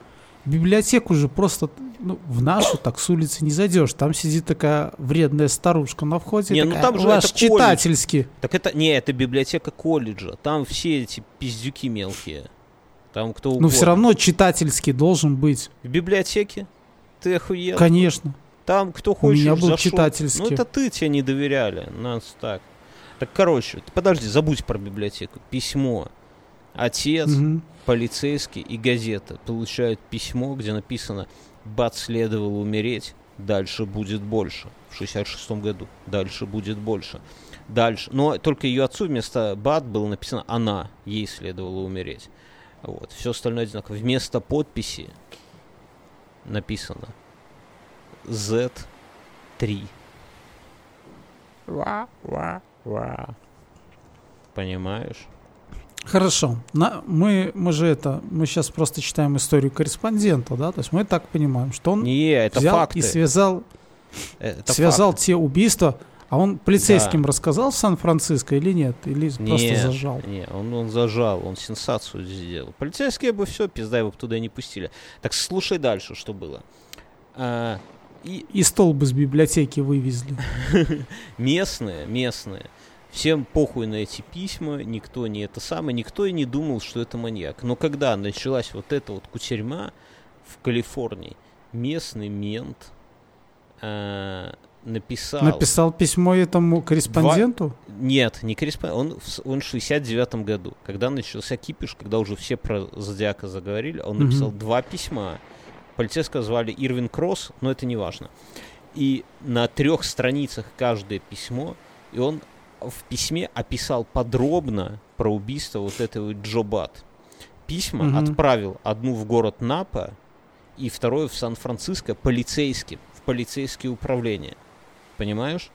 В библиотеку же просто ну, в нашу так с улицы не зайдешь. Там сидит такая вредная старушка на входе. Не, ну такая, там же «Ваш это колледж». читательский. Так это, не, это библиотека колледжа. Там все эти пиздюки мелкие. Там кто угодно. Но все равно читательский должен быть. В библиотеке? Ты охуел? Конечно. Там кто хочет меня был зашел. читательский. Ну это ты тебе не доверяли, нас так. Так короче, подожди, забудь про библиотеку. Письмо. Отец, Мгм. полицейский и газета получают письмо, где написано «Бат следовало умереть, дальше будет больше». В 66 году. Дальше будет больше. Дальше. Но только ее отцу вместо Бат было написано «Она». Ей следовало умереть. Вот. Все остальное одинаково. Вместо подписи написано Z3. Понимаешь? Хорошо. На, мы, мы же это, мы сейчас просто читаем историю корреспондента, да? То есть мы так понимаем, что он Не, это взял факты. и связал, Это связал факты. те убийства. А он полицейским рассказал в Сан-Франциско или нет? Или просто Нет, зажал? Не, он, он зажал, он сенсацию сделал. Полицейские бы все, пизда его бы туда не пустили. Так слушай дальше, что было. А, и И столб из библиотеки вывезли. местные, местные, всем похуй на эти письма, никто не это самое, никто и не думал, что это маньяк. Но когда началась вот эта вот кутерьма в Калифорнии, местный мент а, написал... Написал письмо этому корреспонденту? Нет, не корреспондент. Он, в с- он в 69 году, когда начался кипиш, когда уже все про Зодиака заговорили, он написал два письма. Полицейского звали Ирвин Кросс, но это не важно. И на трех страницах каждое письмо, и он в письме описал подробно про убийство вот этого Джо Бат. Письма Мгм. отправил одну в город Напа и второе в Сан-Франциско полицейским, в полицейские управления. Понимаешь?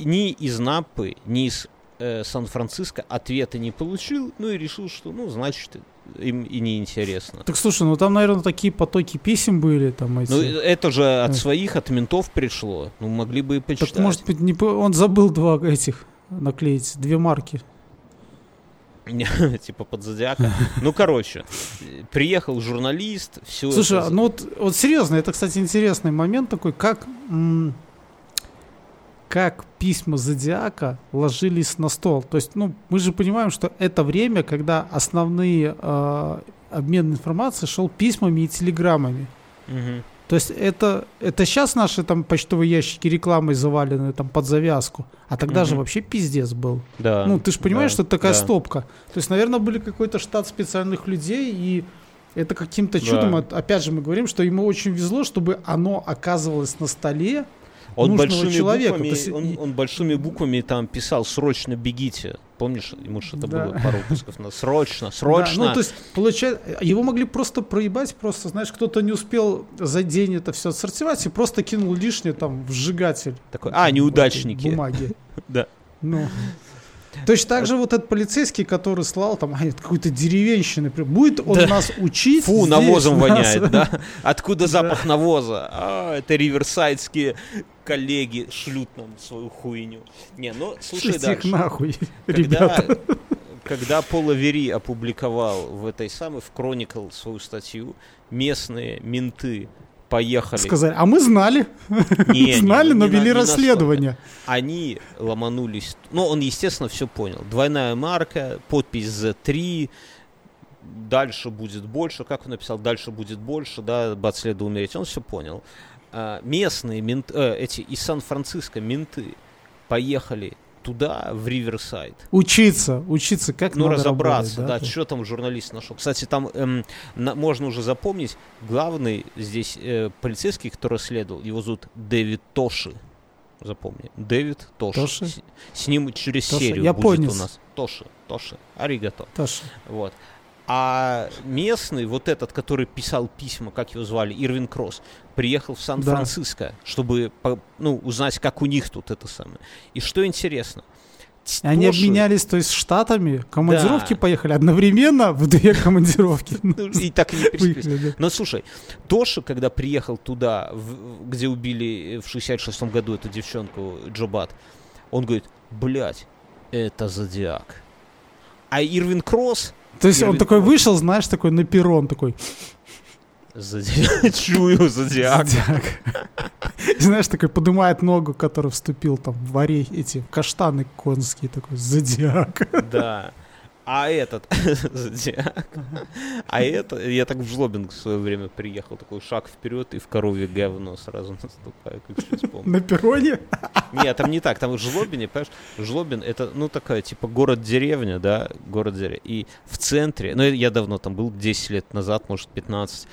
Ни из Напы, ни из э, Сан-Франциско ответа не получил, ну и решил, что, ну, значит, им и не интересно. Так слушай, ну там, наверное, такие потоки писем были, там эти. Ну, это же от своих, от ментов пришло. Ну, могли бы и почитать. так, может быть, не, он забыл два этих наклеить, две марки. типа под зодиака. Ну, короче, приехал журналист, все Слушай, ну вот, вот серьезно, это, кстати, интересный момент такой, как, как письма Зодиака ложились на стол. То есть, ну, мы же понимаем, что это время, когда основные э, обмен информацией шел письмами и телеграммами. То есть это, это сейчас наши там почтовые ящики рекламой завалены там под завязку, а тогда же Мгм. вообще пиздец был. Да. Ну, ты же понимаешь, да, что это такая да. стопка. То есть, наверное, были какой-то штат специальных людей, и это каким-то чудом, Да. опять же, мы говорим, что ему очень везло, чтобы оно оказывалось на столе. Он нужного большими, человека. буквами, есть он, он большими буквами там писал «Срочно бегите». Помнишь, ему что-то Да. было пару выпусков на «Срочно, Да, срочно». ну, то есть, получается, его могли просто проебать, просто, знаешь, кто-то не успел за день это все отсортировать и просто кинул лишнее там в сжигатель. Такой, а, неудачники. Бумаги. Да. Ну. Точно так же вот этот полицейский, который слал там какой-то деревенщины, будет он Да. нас учить? Фу, навозом нас? воняет, да? Откуда Да. запах навоза? А, это риверсайдские коллеги шлют нам свою хуйню. Не, ну, слушай Шлите их дальше. нахуй, Когда, ребята. когда Пола Вери опубликовал в этой самой, в Chronicle свою статью, местные менты поехали. Сказали, а мы знали, Не, не, знали, не но на- вели не расследование. Они ломанулись. Ну, он, естественно, все понял. Двойная марка, подпись Z3, дальше будет больше. Как он написал, дальше будет больше, да, бат следует умереть. Он все понял. А, местные менты, э, эти из Сан-Франциско менты поехали туда, в Риверсайд. Учиться, учиться, как Ну, надо разобраться, работать, да, что там журналист нашел. Кстати, там эм, на- можно уже запомнить, главный здесь э, полицейский, который расследовал, его зовут Дэвид Тоши. Запомни. Дэвид Тоши. Тоши? С, с ним через Тоши, серию японец. будет у нас. Тоши, Тоши. Аригато. Тоже. Вот. А местный, вот этот, который писал письма, как его звали, Ирвин Кросс, приехал в Сан-Франциско, чтобы по- ну, узнать, как у них тут это самое. И что интересно, Они Тоши- обменялись, то есть, штатами, командировки Да. поехали одновременно в две командировки. Ну, и так и не пересеклись. Да. Но слушай, Тоша, когда приехал туда, где убили в 66-м году эту девчонку Джобат, он говорит, блядь, это Зодиак. А Ирвин Кросс, То есть он Ирвин такой вышел, знаешь, такой на перрон, такой, Зодиак, чую Зодиак. Зодиак. И знаешь, такой поднимает ногу, который вступил там в орехи, эти каштаны конские, такой, зодиак. Да. А этот Зодиак. А это, я так в Жлобинг в свое время приехал, такой шаг вперед и в коровье говно сразу наступаю, как сейчас помню. На перроне? Нет, там не так, там в Жлобине, понимаешь, Жлобин это, ну, такая, типа, город-деревня, да, город-деревня. И в центре, ну, я давно там был, 10 лет назад, может, 15,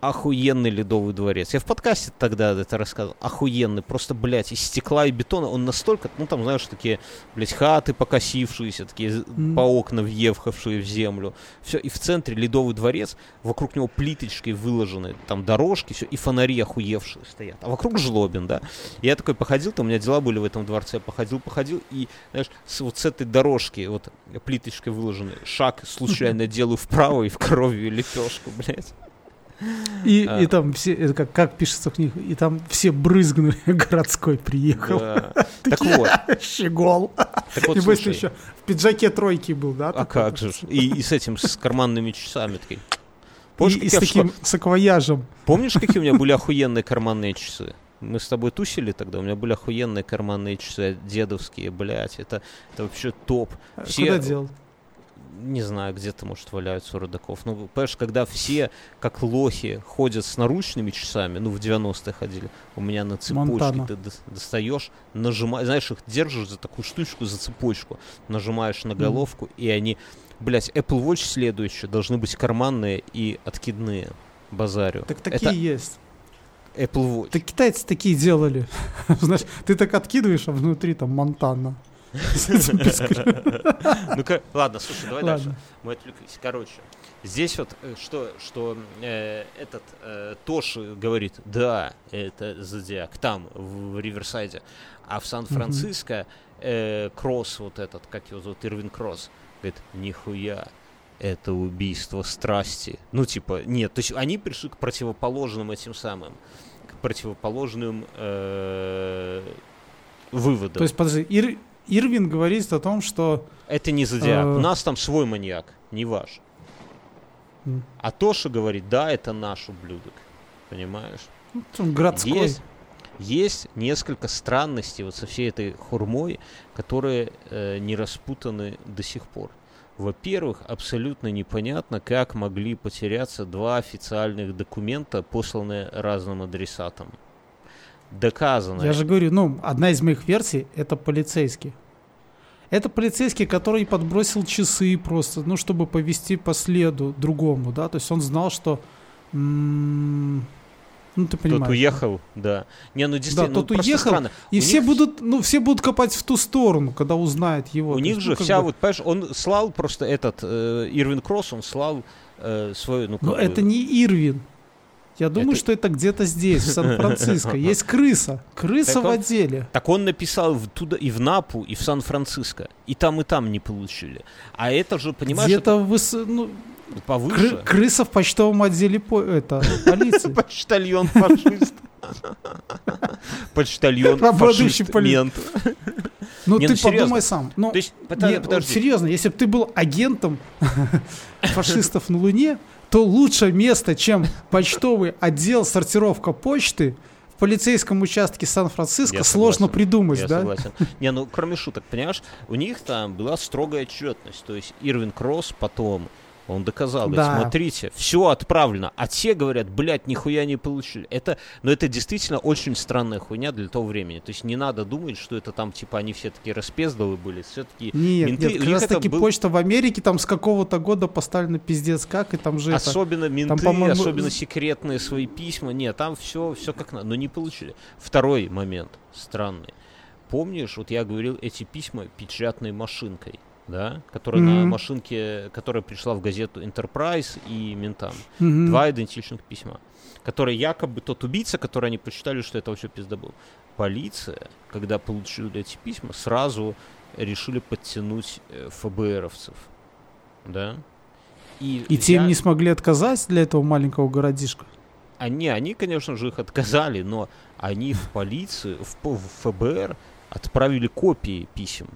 охуенный ледовый дворец. Я в подкасте тогда это рассказывал. Охуенный. Просто, блядь, из стекла и бетона он настолько... Ну, там, знаешь, такие, блядь, хаты покосившиеся, такие mm. по окна въехавшие в землю. Все. И в центре ледовый дворец. Вокруг него плиточкой выложены там дорожки, все. И фонари охуевшие стоят. А вокруг жлобин, да. Я такой походил, там у меня дела были в этом дворце. Походил, походил. И, знаешь, с, вот с этой дорожки, вот плиточкой выложены, шаг случайно делаю вправо и в коровью лепешку, блядь. И, а. и там все, это как, как пишется в книгах, и там все брызгнули, городской приехал. Да. Так вот. Щегол. Так вот, Небось, ты еще в пиджаке тройки был, да? А как же. И, и с этим, с карманными часами такие. Помнишь, и, и с таким что... саквояжем. Помнишь, какие у меня были охуенные карманные часы? Мы с тобой тусили тогда, у меня были охуенные карманные часы дедовские, блядь, это, это вообще топ. А все... Куда дел? Не знаю, где-то, может, валяются у родаков. Ну, понимаешь, когда все, как лохи, ходят с наручными часами, ну, в 90-е ходили, у меня на цепочке Монтана. ты достаешь, нажимаешь, знаешь, их держишь за такую штучку, за цепочку, нажимаешь на головку, mm. и они, блядь, Apple Watch следующие должны быть карманные и откидные, базарю. Так такие Это... есть. Apple Watch. Так китайцы такие делали. Знаешь, ты так откидываешь, а внутри там Монтана. Ну-ка, ладно, слушай, давай дальше. Мы отвлеклись. Короче, здесь вот э, что, что э, этот э, Тоши говорит, да, это Зодиак, там, в Риверсайде, а в Сан-Франциско э, Кросс вот этот, как его зовут, Ирвин Кросс, говорит, нихуя, это убийство страсти. Ну, типа, нет, то есть они пришли к противоположным этим самым, к противоположным э, выводам. То есть, подожди, Ир, Ирвин говорит о том, что... Это не зодиак. Э... У нас там свой маньяк, не ваш. Mm. А Тоша говорит, да, это наш ублюдок. Понимаешь? Ну, городской. Есть, есть несколько странностей вот со всей этой хурмой, которые э, не распутаны до сих пор. Во-первых, абсолютно непонятно, как могли потеряться два официальных документа, посланные разным адресатам доказано. Я же говорю, ну, одна из моих версий это полицейский. Это полицейский, который подбросил часы просто, ну, чтобы повести по следу другому, да, то есть он знал, что, ну, ты понимаешь. Тот уехал, да. Не, ну действительно, да, тот ну, уехал, странно. и У все них... будут, ну, все будут копать в ту сторону, когда узнают его. У них есть, же ну, вся бы... вот, понимаешь, он слал просто этот, э, Ирвин Кросс, он слал э, свою, ну, Но бы... это не Ирвин. Я думаю, это... что это где-то здесь, в Сан-Франциско. Есть крыса. Крыса так в он, отделе. Так он написал в, туда и в Напу, и в Сан-Франциско. И там, и там не получили. А это же, понимаешь... Где-то это... выс... ну, повыше. Кры- крыса в почтовом отделе по... это, полиции. Почтальон фашист. Почтальон фашист мент. Ну, ты ну, подумай сам. Ну, серьезно, если бы ты был агентом фашистов на Луне, то лучшее место, чем почтовый отдел сортировка почты, в полицейском участке Сан-Франциско сложно придумать, я да? Согласен. Не, ну кроме шуток, понимаешь, у них там была строгая отчетность. То есть Ирвин Кросс потом он доказал, да. говорит, смотрите, все отправлено. А те говорят, блядь, нихуя не получили. Это, но это действительно очень странная хуйня для того времени. То есть не надо думать, что это там, типа, они все такие распездовые были. Все-таки нет, менты, нет, как раз таки был... почта в Америке там с какого-то года поставлена пиздец как, и там же Особенно это, менты, там, особенно секретные свои письма. Нет, там все, все как надо, но не получили. Второй момент странный. Помнишь, вот я говорил, эти письма печатной машинкой да, которая mm-hmm. на машинке, которая пришла в газету Enterprise и ментам. Mm-hmm. Два идентичных письма. Которые якобы тот убийца, который они посчитали, что это вообще пизда был. Полиция, когда получили эти письма, сразу решили подтянуть э, ФБРовцев. Да? И, и я... не смогли отказать для этого маленького городишка? Они, они, конечно же, их отказали, но они в полицию, в, в ФБР отправили копии писем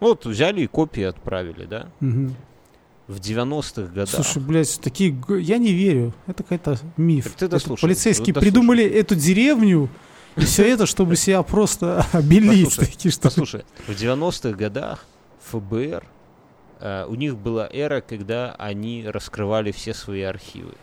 вот взяли и копии отправили, да? Угу. В 90-х годах. Слушай, блядь, такие... Я не верю. Это какой-то миф. ты это полицейские ну, придумали эту деревню, и все это, чтобы себя просто обелить. Слушай, что... Послушай, в 90-х годах ФБР, э, у них была эра, когда они раскрывали все свои архивы.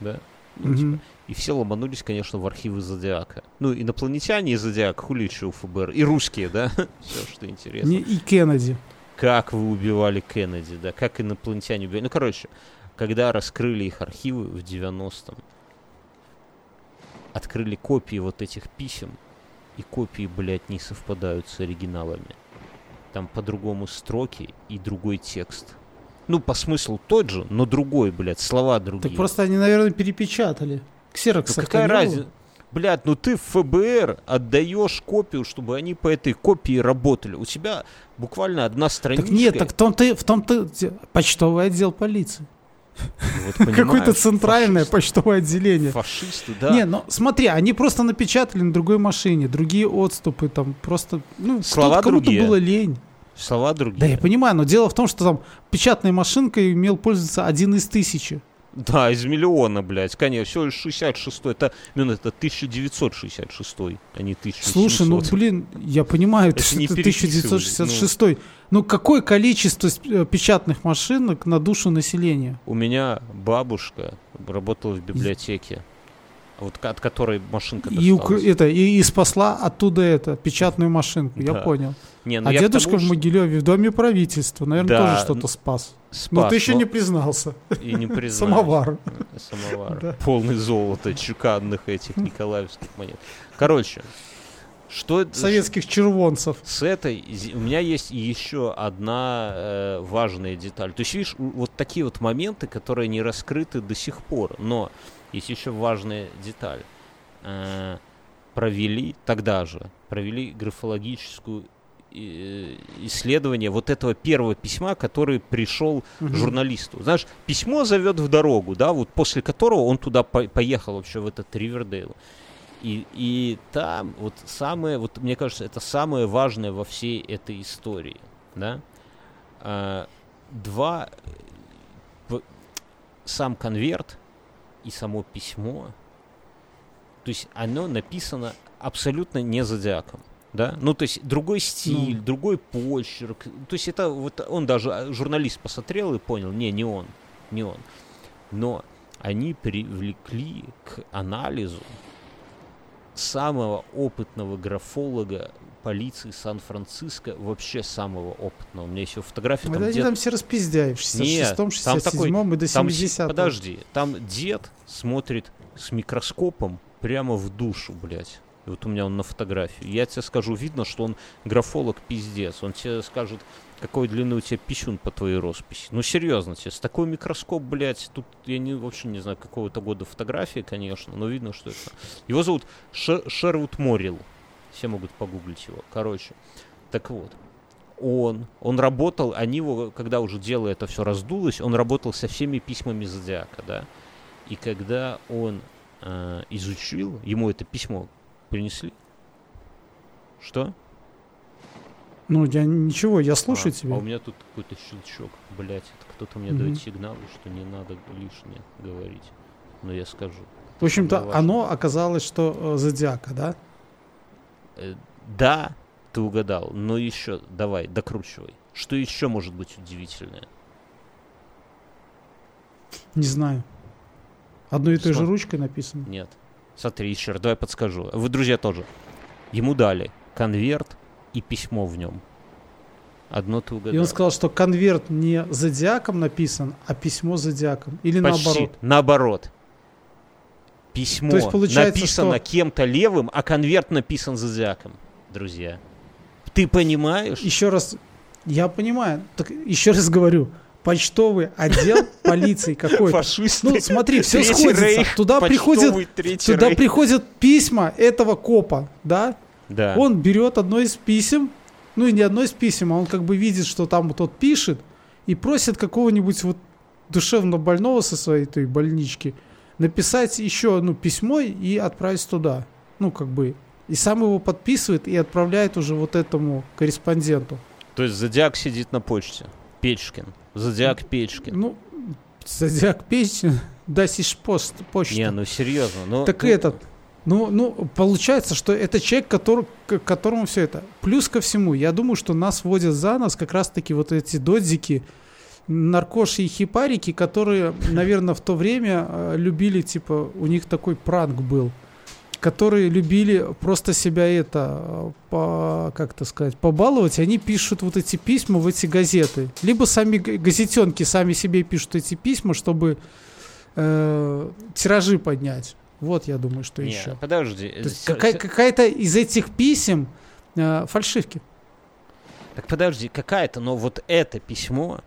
Да? Ну, mm-hmm. типа, и все ломанулись, конечно, в архивы Зодиака. Ну, инопланетяне и Зодиак, хули еще у ФБР. И русские, да? все, что интересно. И Кеннеди. Как вы убивали Кеннеди, да? Как инопланетяне убивали. Ну, короче, когда раскрыли их архивы в 90-м, открыли копии вот этих писем, и копии, блядь, не совпадают с оригиналами. Там по-другому строки и другой текст. Ну, по смыслу тот же, но другой, блядь, слова другие. Так просто они, наверное, перепечатали. Ксерокс ну, какая разница? Блядь, ну ты в ФБР отдаешь копию, чтобы они по этой копии работали. У тебя буквально одна страничка. Так нет, так в том-то, в том-то почтовый отдел полиции. Вот Какое-то центральное фашисты. почтовое отделение. Фашисты, да. Не, ну смотри, они просто напечатали на другой машине, другие отступы, там просто, ну, Слова кому-то было лень. Слова другие. Да, я понимаю, но дело в том, что там печатной машинкой имел пользоваться один из тысячи. Да, из миллиона, блядь, конечно, всего лишь 66 это, ну, это 1966 а не 1700. Слушай, ну, блин, я понимаю, это, это 1966 ну. ну, какое количество э, печатных машинок на душу населения? У меня бабушка работала в библиотеке вот от которой машинка и, это, и, и спасла оттуда это, печатную машинку, да. я понял. Не, ну а дедушка тому, в Могилеве в доме правительства, наверное, да, тоже что-то спас. спас. Но ты еще но... не признался. И не признался. Самовар. Самовар. Да. Полный золота, чеканных этих николаевских монет. Короче, что советских червонцев. С этой у меня есть еще одна э, важная деталь. То есть видишь, вот такие вот моменты, которые не раскрыты до сих пор, но есть еще важная деталь. Э, провели тогда же, провели графологическую исследование вот этого первого письма, который пришел угу. журналисту. Знаешь, письмо зовет в дорогу, да, вот после которого он туда по поехал вообще в этот Ривердейл. И, и там вот самое, вот мне кажется, это самое важное во всей этой истории, да. А, два, сам конверт и само письмо, то есть оно написано абсолютно не зодиаком. Да? Ну, то есть другой стиль, ну. другой почерк. То есть это вот он даже, а, журналист посмотрел и понял, не, не он, не он. Но они привлекли к анализу самого опытного графолога полиции Сан-Франциско, вообще самого опытного. У меня еще фотографии там дед... там все распиздяи в 66-м, 67-м и до 70-м. Подожди, там дед смотрит с микроскопом прямо в душу, блядь. И вот у меня он на фотографии. Я тебе скажу, видно, что он графолог пиздец. Он тебе скажет, какой длины у тебя писюн по твоей росписи. Ну, серьезно тебе, с такой микроскоп, блядь, тут я не, вообще не знаю, какого-то года фотографии, конечно, но видно, что это. Его зовут Ш Шервуд Морил. Все могут погуглить его. Короче, так вот. Он, он работал, они его, когда уже дело это все раздулось, он работал со всеми письмами Зодиака, да. И когда он э, изучил, ему это письмо принесли. Что? Ну, я ничего, я слушаю а, тебя. А у меня тут какой-то щелчок, блять, это кто-то мне mm-hmm. дает сигналы, что не надо лишнее говорить. Но я скажу. В общем-то, оно оказалось, что э, зодиака, да? Э, да, ты угадал, но еще, давай, докручивай. Что еще может быть удивительное? Не знаю. Одной и той же ручкой написано? Нет. Смотри, раз, давай подскажу. Вы, друзья, тоже. Ему дали конверт и письмо в нем. Одно ты угадал. И он сказал, что конверт не зодиаком написан, а письмо зодиаком. Или Почти. наоборот. Наоборот письмо То есть получается, написано что... кем-то левым, а конверт написан зодиаком, друзья. Ты понимаешь? Еще раз, я понимаю. Так еще раз говорю, почтовый отдел полиции какой-то. Фашисты. Ну, смотри, все сходится. Рейх, туда приходят, туда рейх. приходят письма этого копа, да? Да. Он берет одно из писем, ну и не одно из писем, а он как бы видит, что там тот пишет, и просит какого-нибудь вот душевно больного со своей той больнички – написать еще ну, письмо и отправить туда. Ну, как бы. И сам его подписывает и отправляет уже вот этому корреспонденту. То есть Зодиак сидит на почте. Печкин. Зодиак Печкин. Ну, Зодиак Печкин, да, сиш пост, почта. Не, ну серьезно. Ну, так ну... этот, ну, ну, получается, что это человек, который, к которому все это. Плюс ко всему, я думаю, что нас вводят за нас как раз-таки вот эти додзики, наркоши и хипарики, которые, наверное, в то время э, любили, типа, у них такой пранк был, которые любили просто себя это, э, по, как то сказать, побаловать, они пишут вот эти письма в эти газеты. Либо сами газетенки сами себе пишут эти письма, чтобы э, тиражи поднять. Вот я думаю, что Не, еще. подожди. То есть С- какая- с- какая-то из этих писем э, фальшивки. Так подожди, какая-то, но вот это письмо,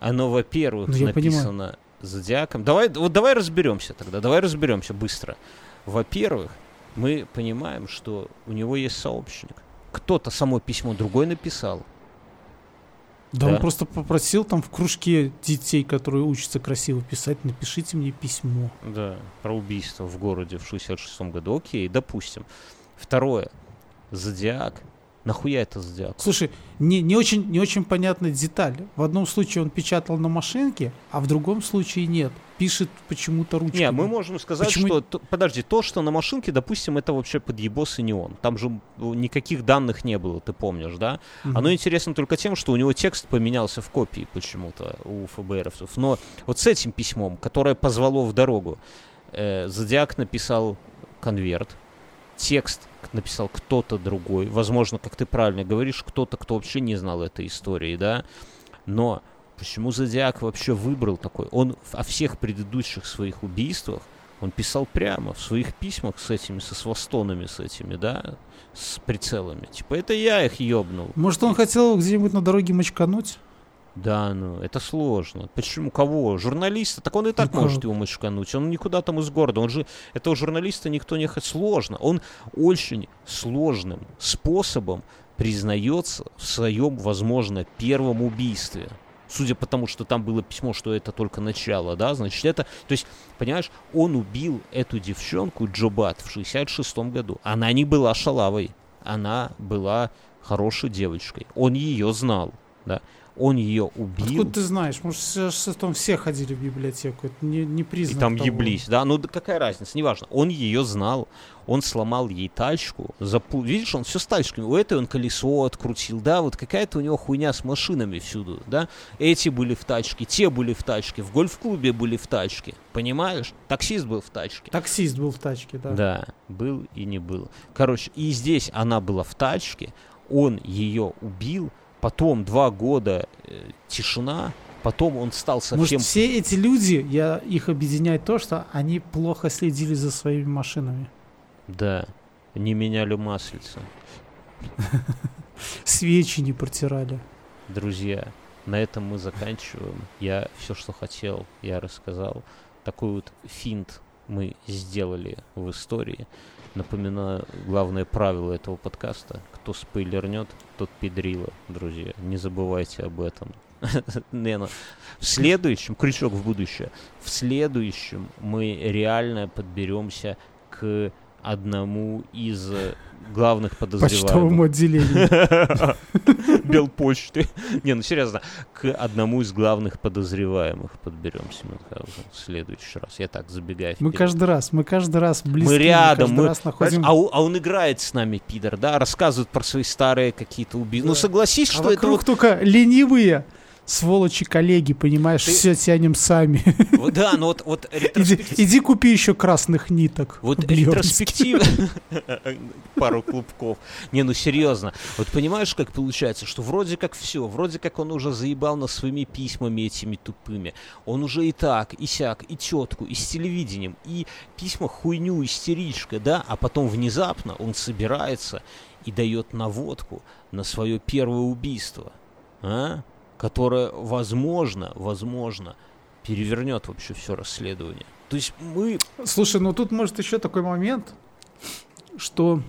оно, во-первых, Ну, написано зодиаком. Давай, вот давай разберемся тогда, давай разберемся быстро. Во-первых, мы понимаем, что у него есть сообщник. Кто-то само письмо другой написал. Да, Да. он просто попросил там в кружке детей, которые учатся красиво писать, напишите мне письмо. Да, про убийство в городе в 66 году. Окей, допустим. Второе. Зодиак. Нахуя это зодиак? Слушай, не, не, очень, не очень понятная деталь. В одном случае он печатал на машинке, а в другом случае нет. Пишет почему-то ручкой. Не, мы можем сказать, Почему- что... то- подожди, то, что на машинке, допустим, это вообще подъебос и не он. Там же никаких данных не было, ты помнишь, да? Мгм. Оно интересно только тем, что у него текст поменялся в копии почему-то у ФБРовцев. Но вот с этим письмом, которое позвало в дорогу, э, Зодиак написал конверт, текст написал кто-то другой. Возможно, как ты правильно говоришь, кто-то, кто вообще не знал этой истории, да? Но почему Зодиак вообще выбрал такой? Он о всех предыдущих своих убийствах он писал прямо в своих письмах с этими, со свастонами с этими, да, с прицелами. Типа, это я их ёбнул. Может, он хотел где-нибудь на дороге мочкануть? Да, ну, это сложно. Почему? Кого? Журналиста? Так он и так Ну, может его мочкануть. Он никуда там из города. Он же, этого журналиста никто не. Сложно. Он очень сложным способом признается в своем, возможно, первом убийстве. Судя по тому, что там было письмо, что это только начало, да, значит, это... То есть, понимаешь, он убил эту девчонку, Джобат, в 66 году. Она не была шалавой. Она была хорошей девочкой. Он ее знал, да. Он ее убил. Откуда ты знаешь? Может, в том все ходили в библиотеку. Это не, не И признак там того. еблись, да, ну да какая разница, неважно. Он ее знал, он сломал ей тачку, запу... видишь, он все с тачками, у этой он колесо открутил, да, вот какая-то у него хуйня с машинами всюду, да. Эти были в тачке, те были в тачке, в гольф-клубе были в тачке, понимаешь? Таксист был в тачке. Таксист был в тачке, да. Да, был и не был. Короче, и здесь она была в тачке, он ее убил, потом два года э, тишина, потом он стал совсем... Может, все эти люди, я их объединяет то, что они плохо следили за своими машинами. Да, не меняли маслица. Свечи не протирали. Друзья, на этом мы заканчиваем. Я все, что хотел, я рассказал. Такой вот финт мы сделали в истории. Напоминаю, главное правило этого подкаста. Кто спойлернет, тот педрила, друзья. Не забывайте об этом. Не, ну, В следующем, крючок в будущее, в следующем мы реально подберемся к одному из э, главных подозреваемых. Почтовому отделению. Белпочты. Не, ну серьезно, к одному из главных подозреваемых подберемся Мюнхгаузен в следующий раз. Я так забегаю Мы каждый раз, мы каждый раз близки. Мы рядом, мы, раз находим... А, а он играет с нами, пидор, да, рассказывает про свои старые какие-то убийства. Ну согласись, А что это вот, только ленивые сволочи коллеги, понимаешь, Ты- все тянем сами. вот, да, ну вот, вот Иди, ретроспектив- иди купи еще красных ниток. Вот в Брёмске. ретроспектива... Пару клубков. Не, ну серьезно. Вот понимаешь, как получается, что вроде как все, вроде как он уже заебал нас своими письмами этими тупыми. Он уже и так, и сяк, и тетку, и с телевидением, и письма хуйню, истеричка, да? А потом внезапно он собирается и дает наводку на свое первое убийство. А? Которое, возможно, возможно, перевернет вообще все расследование. То есть мы Слушай, ну тут может еще такой момент, что...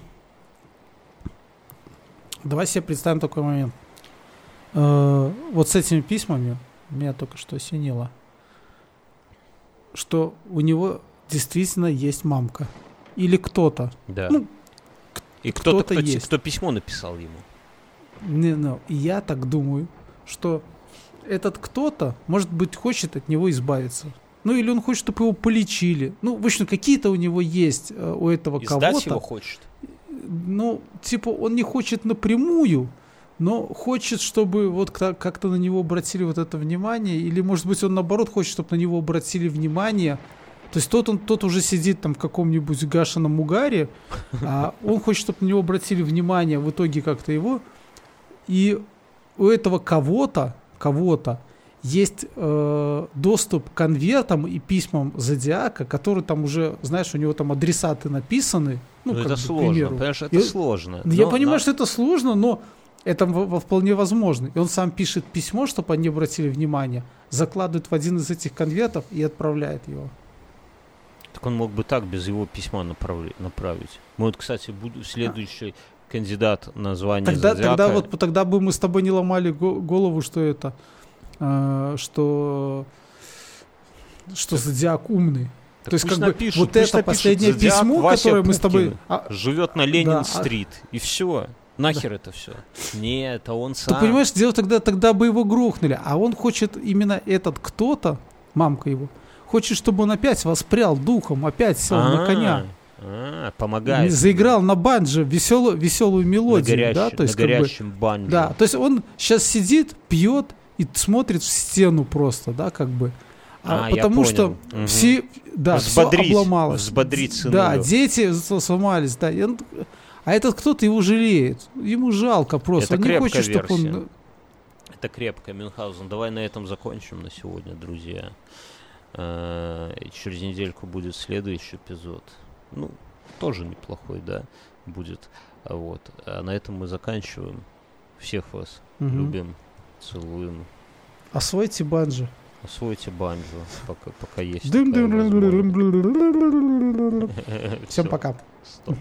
Давай себе представим такой момент. Э, вот с этими письмами меня только что осенило, что у него действительно есть мамка. Или кто-то. Да. Ну, и кто-то, кто-то кто, есть. кто письмо написал ему. Не, ну, и я так думаю, что этот кто-то, может быть, хочет от него избавиться. Ну, или он хочет, чтобы его полечили. Ну, в общем, какие-то у него есть, э, у этого Издать кого-то. его хочет. Ну, типа, он не хочет напрямую, но хочет, чтобы вот ка- как-то на него обратили вот это внимание. Или, может быть, он наоборот хочет, чтобы на него обратили внимание. То есть тот, он, тот уже сидит там в каком-нибудь гашеном угаре, а он хочет, чтобы на него обратили внимание, в итоге как-то его. И у этого кого-то, кого-то есть э, доступ к конвертам и письмам зодиака, которые там уже, знаешь, у него там адресаты написаны. Ну, ну это бы, сложно, примеру. понимаешь, это и, сложно. Ну, я понимаю, да. что это сложно, но это вполне возможно. И он сам пишет письмо, чтобы они обратили внимание, закладывает в один из этих конвертов и отправляет его. Так он мог бы так без его письма направить. направить. Мы вот, кстати, буду в следующей кандидат на звание тогда, зодиака. Тогда, вот, тогда бы мы с тобой не ломали голову, что это, э, что, что так. зодиак умный. Так То есть как напишут, вот это напишут, последнее письмо, Вася которое Пупкин мы с тобой а... живет на Ленин-стрит а... и все. Нахер да. это все? Не, это а он сам. Ты понимаешь, дело тогда, тогда бы его грохнули, а он хочет именно этот кто-то, мамка его, хочет, чтобы он опять воспрял духом, опять сел А-а-а. на а. коня. А, помогает. Заиграл на банже веселую, веселую мелодию. На горящ, да? то есть, на горящем как бы, банджо. Да, то есть он сейчас сидит, пьет и смотрит в стену просто, да, как бы. А, а потому что угу. все, да, все обломалось. Взбодриться. Да, дети сломались, да. Он, а этот кто-то его жалеет. Ему жалко просто. Это он не хочет, версия. чтобы он... Это крепкая Мюнхгаузен. Давай на этом закончим на сегодня, друзья. Э, через недельку будет следующий эпизод ну, тоже неплохой, да, будет. А вот. А на этом мы заканчиваем. Всех вас угу. любим, целуем. Освойте банджи. Освойте банджо, пока, пока есть. Всем пока. Стоп.